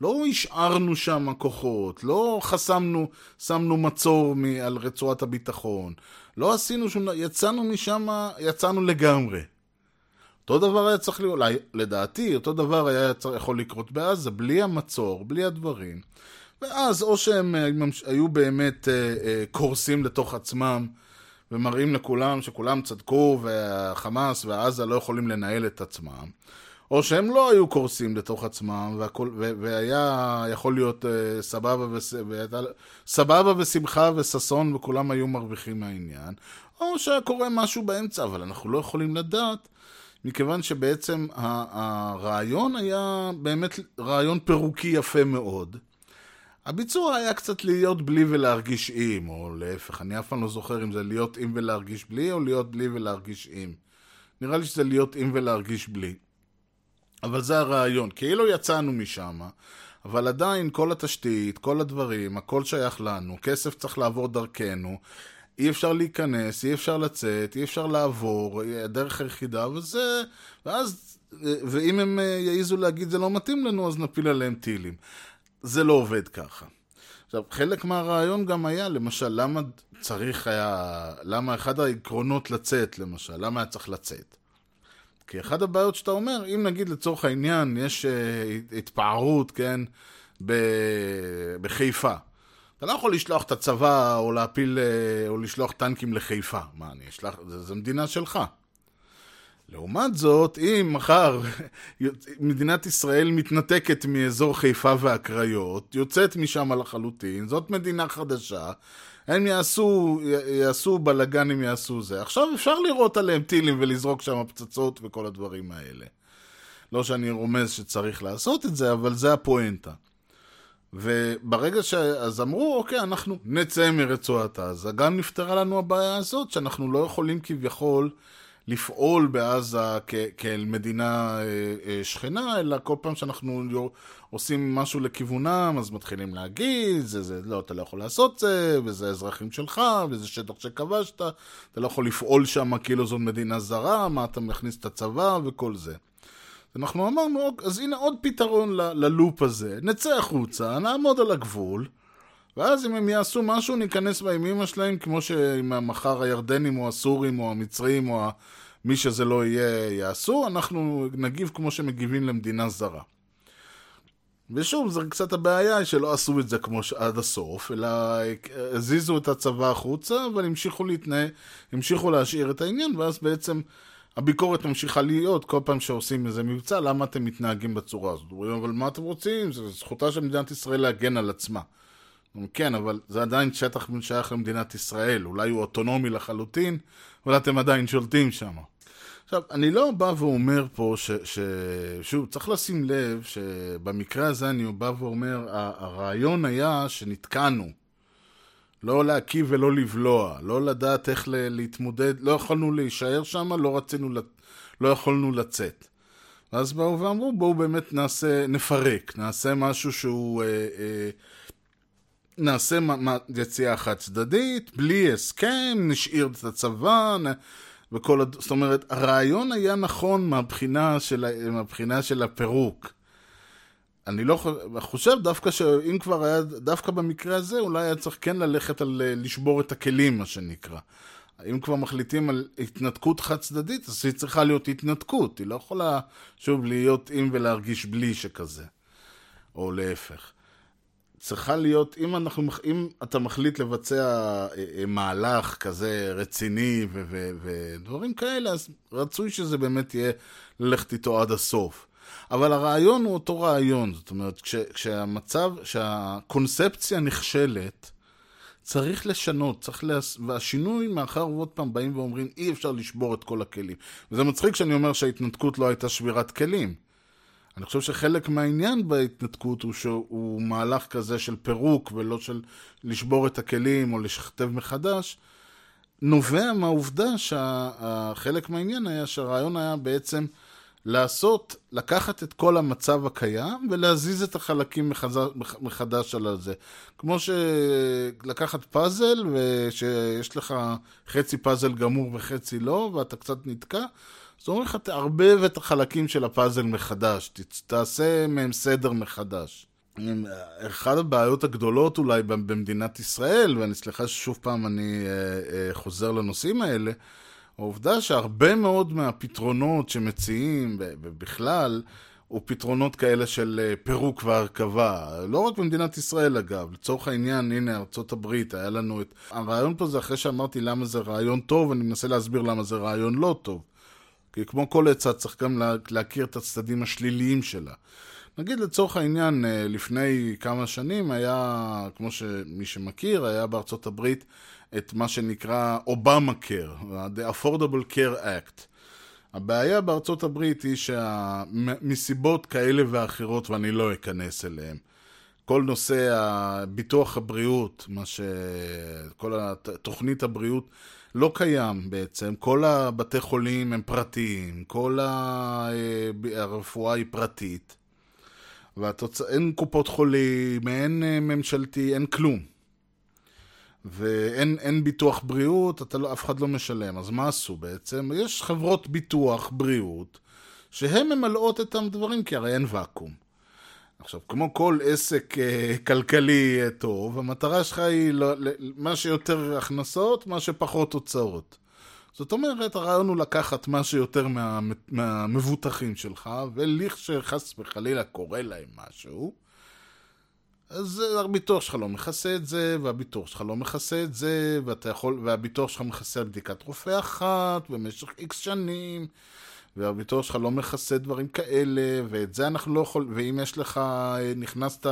לא השארנו שם כוחות, לא חסמנו, שמנו מצור מ- על רצועת הביטחון, לא עשינו שום דבר, יצאנו משם, יצאנו לגמרי. אותו דבר היה צריך להיות, לדעתי, אותו דבר היה יכול לקרות בעזה, בלי המצור, בלי הדברים. ואז או שהם היו באמת קורסים לתוך עצמם, ומראים לכולם שכולם צדקו, והחמאס ועזה לא יכולים לנהל את עצמם. או שהם לא היו קורסים לתוך עצמם, והכל, והיה יכול להיות סבבה, וס, סבבה ושמחה וששון, וכולם היו מרוויחים מהעניין, או שהיה קורה משהו באמצע, אבל אנחנו לא יכולים לדעת, מכיוון שבעצם הרעיון היה באמת רעיון פירוקי יפה מאוד. הביצוע היה קצת להיות בלי ולהרגיש עם, או להפך, אני אף פעם לא זוכר אם זה להיות עם ולהרגיש בלי, או להיות בלי ולהרגיש עם. נראה לי שזה להיות עם ולהרגיש בלי. אבל זה הרעיון, כאילו יצאנו משם, אבל עדיין כל התשתית, כל הדברים, הכל שייך לנו, כסף צריך לעבור דרכנו, אי אפשר להיכנס, אי אפשר לצאת, אי אפשר לעבור, הדרך היחידה, וזה, ואז, ואם הם יעיזו להגיד זה לא מתאים לנו, אז נפיל עליהם טילים. זה לא עובד ככה. עכשיו, חלק מהרעיון גם היה, למשל, למה צריך היה, למה אחד העקרונות לצאת, למשל, למה היה צריך לצאת? כי אחת הבעיות שאתה אומר, אם נגיד לצורך העניין יש uh, התפארות, כן, בחיפה, אתה לא יכול לשלוח את הצבא או להפיל, uh, או לשלוח טנקים לחיפה. מה, אני אשלח, זה מדינה שלך. לעומת זאת, אם מחר מדינת ישראל מתנתקת מאזור חיפה והקריות, יוצאת משם לחלוטין, זאת מדינה חדשה, הם יעשו, יעשו בלאגן אם יעשו זה. עכשיו אפשר לראות עליהם טילים ולזרוק שם פצצות וכל הדברים האלה. לא שאני רומז שצריך לעשות את זה, אבל זה הפואנטה. וברגע ש... אז אמרו, אוקיי, אנחנו נצא מרצועת עזה. גם נפתרה לנו הבעיה הזאת, שאנחנו לא יכולים כביכול לפעול בעזה כאל מדינה אה, אה, שכנה, אלא כל פעם שאנחנו עושים משהו לכיוונם, אז מתחילים להגיד, זה, זה, לא, אתה לא יכול לעשות זה, וזה האזרחים שלך, וזה שטח שכבשת, אתה לא יכול לפעול שם כאילו זאת מדינה זרה, מה אתה מכניס את הצבא וכל זה. אנחנו אמרנו, "אוק, אז הנה עוד פתרון ל- ללופ הזה, נצא החוצה, נעמוד על הגבול, ואז אם הם יעשו משהו, ניכנס באימימה שלהם, כמו שאם מחר הירדנים או הסורים או המצרים או מי שזה לא יהיה יעשו, אנחנו נגיב כמו שמגיבים למדינה זרה. ושוב, זה קצת הבעיה שלא עשו את זה כמו. עד הסוף, אלא הזיזו את הצבא החוצה, אבל המשיכו להתנהל, המשיכו להשאיר את העניין, ואז בעצם הביקורת ממשיכה להיות כל פעם שעושים איזה מבצע, למה אתם מתנהגים בצורה הזאת? אומרים, אבל מה אתם רוצים? זו זכותה של מדינת ישראל להגן על עצמה. כן, אבל זה עדיין שטח שייך למדינת ישראל, אולי הוא אוטונומי לחלוטין, אבל אתם עדיין שולטים שם. עכשיו, אני לא בא ואומר פה ש... ש... שוב, צריך לשים לב שבמקרה הזה אני בא ואומר, הרעיון היה שנתקענו. לא להקיא ולא לבלוע, לא לדעת איך ל- להתמודד, לא יכולנו להישאר שם, לא רצינו, לת- לא יכולנו לצאת. ואז באו ואמרו, בואו באמת נעשה, נפרק, נעשה משהו שהוא... אה, אה, נעשה יציאה חד צדדית, בלי הסכם, נשאיר את הצבא, נ... וכל הד... זאת אומרת, הרעיון היה נכון מהבחינה של, מהבחינה של הפירוק. אני לא חו- חושב דווקא שאם כבר היה, דווקא במקרה הזה, אולי היה צריך כן ללכת על לשבור את הכלים, מה שנקרא. אם כבר מחליטים על התנתקות חד צדדית, אז היא צריכה להיות התנתקות. היא לא יכולה, שוב, להיות עם ולהרגיש בלי שכזה. או להפך. צריכה להיות, אם, אנחנו, אם אתה מחליט לבצע אה, אה, מהלך כזה רציני ו- ו- ודברים כאלה, אז רצוי שזה באמת יהיה ללכת איתו עד הסוף. אבל הרעיון הוא אותו רעיון, זאת אומרת, כש, כשהמצב, כשהקונספציה נכשלת, צריך לשנות, צריך להס... והשינוי, מאחר ועוד פעם באים ואומרים, אי אפשר לשבור את כל הכלים. וזה מצחיק שאני אומר שההתנתקות לא הייתה שבירת כלים. אני חושב שחלק מהעניין בהתנתקות הוא שהוא מהלך כזה של פירוק ולא של לשבור את הכלים או לשכתב מחדש, נובע מהעובדה שחלק מהעניין היה שהרעיון היה בעצם לעשות, לקחת את כל המצב הקיים ולהזיז את החלקים מחדש, מחדש על זה. כמו שלקחת פאזל ושיש לך חצי פאזל גמור וחצי לא ואתה קצת נתקע, אז אומרים לך, תערבב את החלקים של הפאזל מחדש, תעשה מהם סדר מחדש. אחת הבעיות הגדולות אולי במדינת ישראל, ואני סליחה ששוב פעם אני אה, אה, חוזר לנושאים האלה, העובדה שהרבה מאוד מהפתרונות שמציעים, ובכלל, הוא פתרונות כאלה של אה, פירוק והרכבה. לא רק במדינת ישראל אגב, לצורך העניין, הנה ארצות הברית, היה לנו את... הרעיון פה זה אחרי שאמרתי למה זה רעיון טוב, אני מנסה להסביר למה זה רעיון לא טוב. כי כמו כל עצה צריך גם לה- להכיר את הצדדים השליליים שלה. נגיד לצורך העניין, אה, לפני כמה שנים היה, כמו שמי שמכיר, היה בארצות הברית את מה שנקרא אובמה קר, The Affordable Care Act. הבעיה בארצות הברית היא שמסיבות כאלה ואחרות, ואני לא אכנס אליהן, כל נושא ביטוח הבריאות, מה ש... כל תוכנית הבריאות לא קיים בעצם, כל הבתי חולים הם פרטיים, כל ה- הרפואה היא פרטית, ואין קופות חולים, אין אה, ממשלתי, אין כלום. ואין אין ביטוח בריאות, אתה לא, אף אחד לא משלם. אז מה עשו בעצם? יש חברות ביטוח בריאות שהן ממלאות את הדברים, כי הרי אין ואקום. עכשיו, כמו כל עסק אה, כלכלי אה, טוב, המטרה שלך היא לא, ל, מה שיותר הכנסות, מה שפחות הוצאות. זאת אומרת, הרעיון הוא לקחת מה שיותר מה, מהמבוטחים שלך, ולכשחס וחלילה קורה להם משהו, אז הביטוח שלך לא מכסה את זה, והביטוח שלך לא מכסה את זה, ואתה יכול, והביטוח שלך מכסה על בדיקת רופא אחת במשך איקס שנים, והביטוח שלך לא מכסה דברים כאלה, ואת זה אנחנו לא יכולים, ואם יש לך, נכנסת,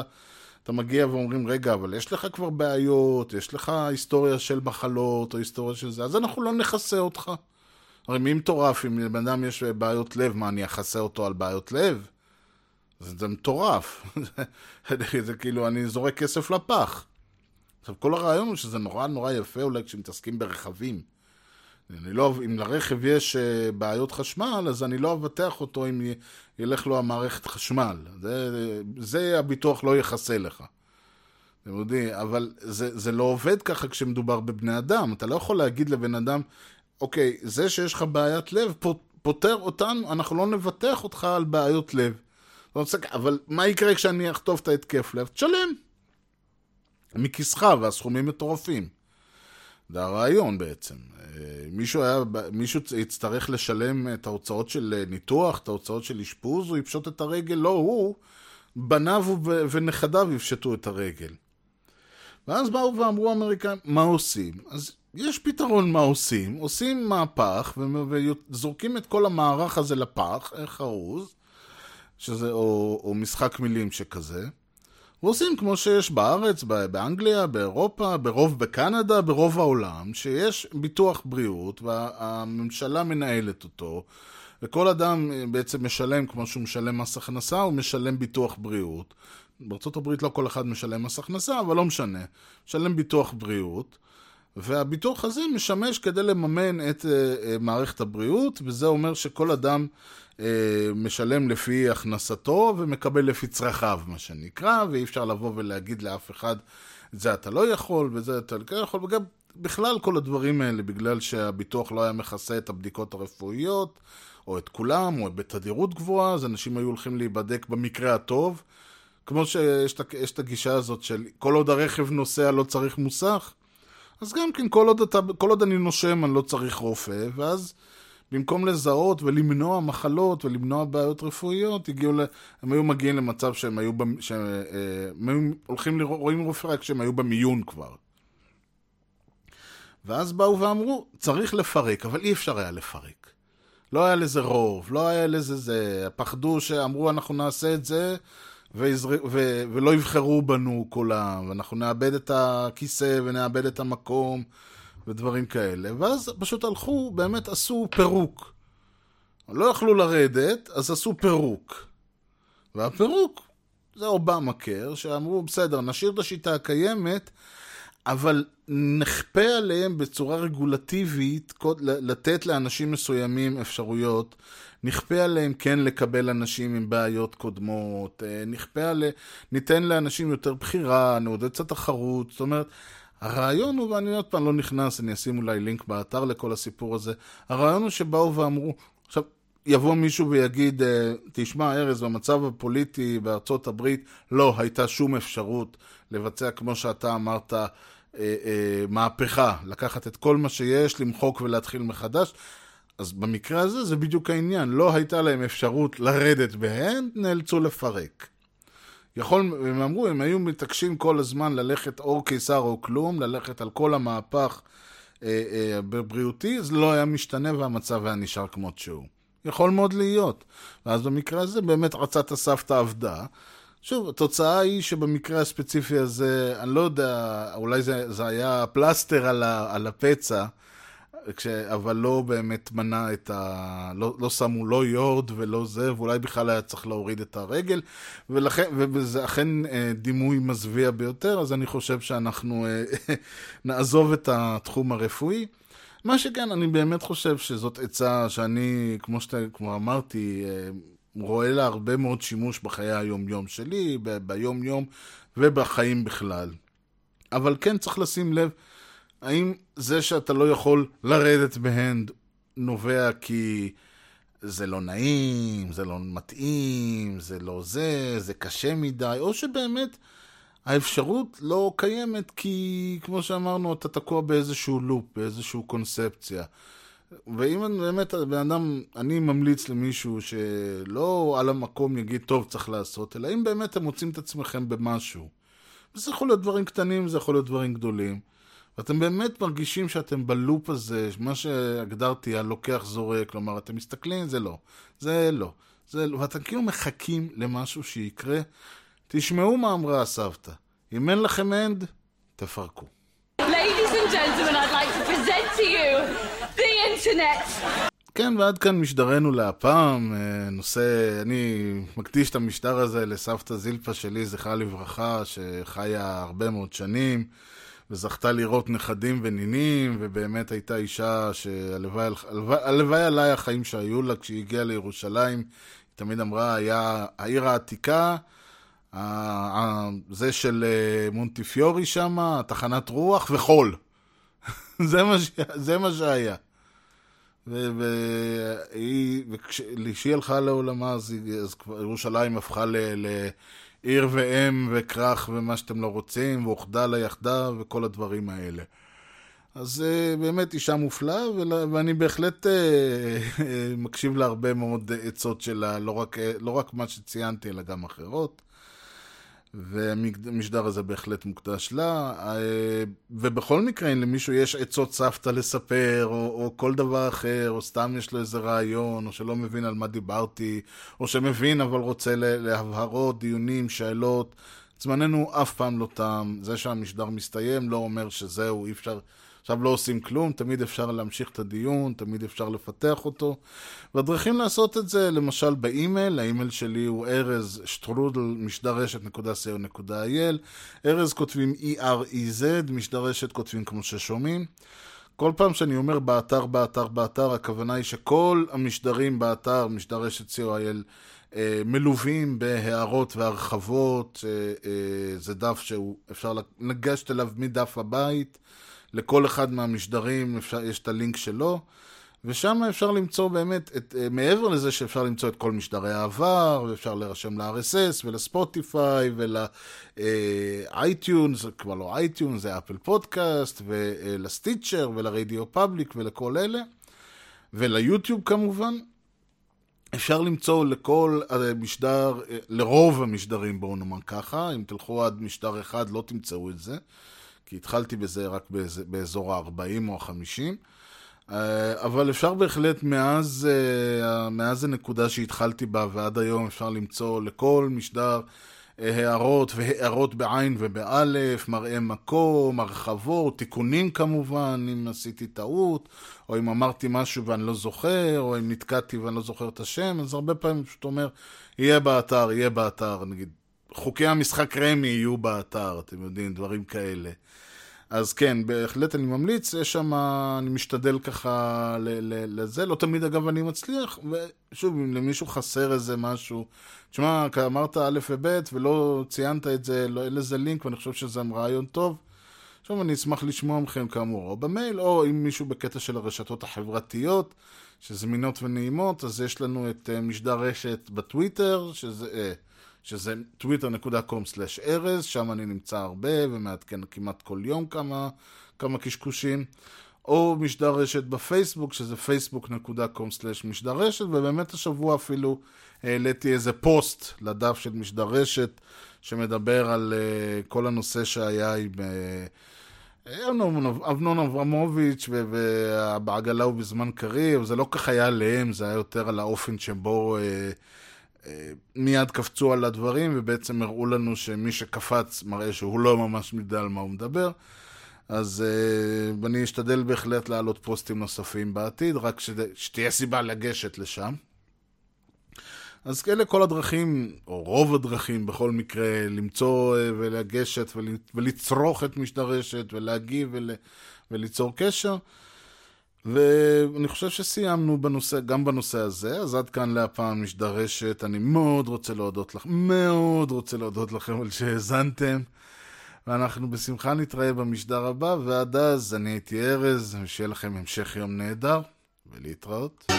אתה מגיע ואומרים, רגע, אבל יש לך כבר בעיות, יש לך היסטוריה של מחלות, או היסטוריה של זה, אז אנחנו לא נכסה אותך. הרי מי מטורף, אם לבן אדם יש בעיות לב, מה, אני אכסה אותו על בעיות לב? זה, זה מטורף. זה, זה כאילו, אני זורק כסף לפח. עכשיו, כל הרעיון הוא שזה נורא נורא יפה אולי כשמתעסקים ברכבים. אני לא, אם לרכב יש אה, בעיות חשמל, אז אני לא אבטח אותו אם י- ילך לו המערכת חשמל. זה, זה הביטוח לא יכסה לך. אתם יודעים, אבל זה, זה לא עובד ככה כשמדובר בבני אדם. אתה לא יכול להגיד לבן אדם, אוקיי, זה שיש לך בעיית לב, פו- פותר אותנו, אנחנו לא נבטח אותך על בעיות לב. אבל מה יקרה כשאני אחטוף את ההתקף לב? תשלם. מכיסך, והסכומים מטורפים. זה הרעיון בעצם. מישהו, היה, מישהו יצטרך לשלם את ההוצאות של אה, ניתוח, את ההוצאות של אשפוז, הוא יפשוט את הרגל, לא הוא, בניו ונכדיו יפשטו את הרגל. ואז באו ואמרו האמריקאים, מה עושים? אז יש פתרון מה עושים, עושים מהפך וזורקים את כל המערך הזה לפח, חרוז, שזה, או, או משחק מילים שכזה, ועושים כמו שיש בארץ, באנגליה, באירופה, ברוב בקנדה, ברוב העולם, שיש ביטוח בריאות והממשלה מנהלת אותו, וכל אדם אה, בעצם משלם כמו שהוא משלם מס הכנסה, הוא משלם ביטוח בריאות. הברית לא כל אחד משלם מס הכנסה, אבל לא משנה. משלם ביטוח בריאות, והביטוח הזה משמש כדי לממן את uh, uh, מערכת הבריאות, וזה אומר שכל אדם משלם לפי הכנסתו ומקבל לפי צרכיו, מה שנקרא, ואי אפשר לבוא ולהגיד לאף אחד, את זה אתה לא יכול, וזה אתה לא יכול, וגם בכלל כל הדברים האלה, בגלל שהביטוח לא היה מכסה את הבדיקות הרפואיות, או את כולם, או בתדירות גבוהה, אז אנשים היו הולכים להיבדק במקרה הטוב. כמו שיש את הגישה הזאת של כל עוד הרכב נוסע לא צריך מוסך, אז גם כן כל עוד, אתה, כל עוד אני נושם אני לא צריך רופא, ואז במקום לזהות ולמנוע מחלות ולמנוע בעיות רפואיות, הגיעו ל... הם היו מגיעים למצב שהם היו, במ... שהם אה, היו הולכים לראות, רואים רופא רק כשהם היו במיון כבר. ואז באו ואמרו, צריך לפרק, אבל אי אפשר היה לפרק. לא היה לזה רוב, לא היה לזה זה, פחדו שאמרו אנחנו נעשה את זה ויזר... ו... ולא יבחרו בנו כולם, ואנחנו נאבד את הכיסא ונאבד את המקום ודברים כאלה. ואז פשוט הלכו, באמת עשו פירוק. לא יכלו לרדת, אז עשו פירוק. והפירוק זה אובמה קר, שאמרו, בסדר, נשאיר את השיטה הקיימת, אבל נכפה עליהם בצורה רגולטיבית לתת לאנשים מסוימים אפשרויות, נכפה עליהם כן לקבל אנשים עם בעיות קודמות, אה, נכפה עליהם, ניתן לאנשים יותר בחירה, נעודד קצת תחרות, זאת אומרת, הרעיון הוא, ואני עוד פעם לא נכנס, אני אשים אולי לינק באתר לכל הסיפור הזה, הרעיון הוא שבאו ואמרו, עכשיו, יבוא מישהו ויגיד, אה, תשמע, ארז, במצב הפוליטי בארצות הברית לא הייתה שום אפשרות לבצע, כמו שאתה אמרת, אה, אה, מהפכה, לקחת את כל מה שיש, למחוק ולהתחיל מחדש. אז במקרה הזה זה בדיוק העניין, לא הייתה להם אפשרות לרדת בהן, נאלצו לפרק. יכול, הם אמרו, הם היו מתעקשים כל הזמן ללכת או קיסר או כלום, ללכת על כל המהפך אה, אה, בבריאותי, אז לא היה משתנה והמצב היה נשאר כמות שהוא. יכול מאוד להיות. ואז במקרה הזה באמת רצת הסבתא עבדה. שוב, התוצאה היא שבמקרה הספציפי הזה, אני לא יודע, אולי זה, זה היה פלסטר על, ה, על הפצע, כש, אבל לא באמת מנע את ה... לא, לא שמו לא יורד ולא זה, ואולי בכלל היה צריך להוריד את הרגל, ולכן, וזה אכן אה, דימוי מזוויע ביותר, אז אני חושב שאנחנו אה, נעזוב את התחום הרפואי. מה שכן, אני באמת חושב שזאת עצה שאני, כמו שכמו אמרתי, אה, רואה לה הרבה מאוד שימוש בחיי היום-יום שלי, ב- ביום-יום ובחיים בכלל. אבל כן צריך לשים לב, האם זה שאתה לא יכול לרדת בהנד נובע כי זה לא נעים, זה לא מתאים, זה לא זה, זה קשה מדי, או שבאמת האפשרות לא קיימת כי, כמו שאמרנו, אתה תקוע באיזשהו לופ, באיזשהו קונספציה. ואם באמת הבן אדם, אני ממליץ למישהו שלא על המקום יגיד, טוב, צריך לעשות, אלא אם באמת אתם מוצאים את עצמכם במשהו. וזה יכול להיות דברים קטנים, זה יכול להיות דברים גדולים. ואתם באמת מרגישים שאתם בלופ הזה, מה שהגדרתי, הלוקח זורק, כלומר, אתם מסתכלים, זה לא, זה לא, זה לא, ואתם כאילו מחכים למשהו שיקרה. תשמעו מה אמרה הסבתא, אם אין לכם אנד, תפרקו. Ladies and gentlemen, I'd like to present to you the internet. כן, ועד כאן משדרנו להפעם. אה, נושא, אני מקדיש את המשדר הזה לסבתא זילפה שלי, זכרה לברכה, שחיה הרבה מאוד שנים, וזכתה לראות נכדים ונינים, ובאמת הייתה אישה שהלוואי הלוואי- הלוואי עליי החיים שהיו לה כשהיא הגיעה לירושלים. היא תמיד אמרה, היה העיר העתיקה, זה של אה, מונטיפיורי שם, תחנת רוח וחול. זה, מה ש... זה מה שהיה. והיא, וכשהיא הלכה לעולמה, אז, היא- אז ירושלים הפכה ל... ל... עיר ואם וכרך ומה שאתם לא רוצים, ואוחדה לה יחדה וכל הדברים האלה. אז uh, באמת אישה מופלאה, ואני בהחלט uh, uh, מקשיב לה הרבה מאוד עצות שלה, לא רק, לא רק מה שציינתי, אלא גם אחרות. והמשדר הזה בהחלט מוקדש לה. אה, ובכל מקרה, אם למישהו יש עצות סבתא לספר, או, או כל דבר אחר, או סתם יש לו איזה רעיון, או שלא מבין על מה דיברתי, או שמבין אבל רוצה להבהרות, דיונים, שאלות, זמננו אף פעם לא תם. זה שהמשדר מסתיים לא אומר שזהו, אי אפשר... עכשיו לא עושים כלום, תמיד אפשר להמשיך את הדיון, תמיד אפשר לפתח אותו. והדרכים לעשות את זה, למשל באימייל, האימייל שלי הוא ארז שטרודל משדרשת.co.il ארז כותבים E-R-E-Z, משדרשת כותבים כמו ששומעים. כל פעם שאני אומר באתר, באתר, באתר, הכוונה היא שכל המשדרים באתר, משדרשת co.il, אה, מלווים בהערות והרחבות, אה, אה, זה דף שאפשר לגשת אליו מדף הבית. לכל אחד מהמשדרים אפשר, יש את הלינק שלו, ושם אפשר למצוא באמת, את, אה, מעבר לזה שאפשר למצוא את כל משדרי העבר, ואפשר להירשם ל-RSS ול Spotify ול iTunes, זה כבר לא iTunes, זה Apple Podcast, ול Stitcher ול RadioPublic ולכל אלה, וליוטיוב כמובן. אפשר למצוא לכל המשדר, אה, לרוב המשדרים בואו נאמר ככה, אם תלכו עד משדר אחד לא תמצאו את זה. כי התחלתי בזה רק באזור, באזור ה-40 או ה-50, אבל אפשר בהחלט מאז, אה, מאז הנקודה שהתחלתי בה ועד היום אפשר למצוא לכל משדר אה, הערות והערות בעין ובאלף, מראה מקום, הרחבות, תיקונים כמובן, אם עשיתי טעות, או אם אמרתי משהו ואני לא זוכר, או אם נתקעתי ואני לא זוכר את השם, אז הרבה פעמים פשוט אומר, יהיה באתר, יהיה באתר, נגיד. חוקי המשחק רמי יהיו באתר, אתם יודעים, דברים כאלה. אז כן, בהחלט אני ממליץ, יש שם, אני משתדל ככה לזה, לא תמיד אגב אני מצליח, ושוב, אם למישהו חסר איזה משהו, תשמע, אמרת א' וב' ולא ציינת את זה, לא, אין לזה לינק, ואני חושב שזה רעיון טוב. עכשיו אני אשמח לשמוע מכם כאמור, או במייל, או אם מישהו בקטע של הרשתות החברתיות, שזמינות ונעימות, אז יש לנו את uh, משדר רשת בטוויטר, שזה... שזה twitter.com/ארז, שם אני נמצא הרבה ומעדכן כמעט כל יום כמה, כמה קשקושים, או משדר רשת בפייסבוק, שזה facebook.com/משדר רשת, ובאמת השבוע אפילו העליתי איזה פוסט לדף של משדר רשת, שמדבר על uh, כל הנושא שהיה עם... Uh, אבנון אברמוביץ' ובעגלה ובזמן קריב, זה לא כך היה עליהם, זה היה יותר על האופן שבו uh, מיד קפצו על הדברים, ובעצם הראו לנו שמי שקפץ מראה שהוא לא ממש יודע על מה הוא מדבר. אז uh, אני אשתדל בהחלט להעלות פוסטים נוספים בעתיד, רק שת, שתהיה סיבה לגשת לשם. אז אלה כל הדרכים, או רוב הדרכים בכל מקרה, למצוא ולגשת ולצרוך את משדרשת ולהגיב ול, וליצור קשר. ואני חושב שסיימנו בנושא, גם בנושא הזה, אז עד כאן להפעם משדרשת. אני מאוד רוצה להודות לכם, מאוד רוצה להודות לכם על שהאזנתם. ואנחנו בשמחה נתראה במשדר הבא, ועד אז אני הייתי ארז, ושיהיה לכם המשך יום נהדר, ולהתראות.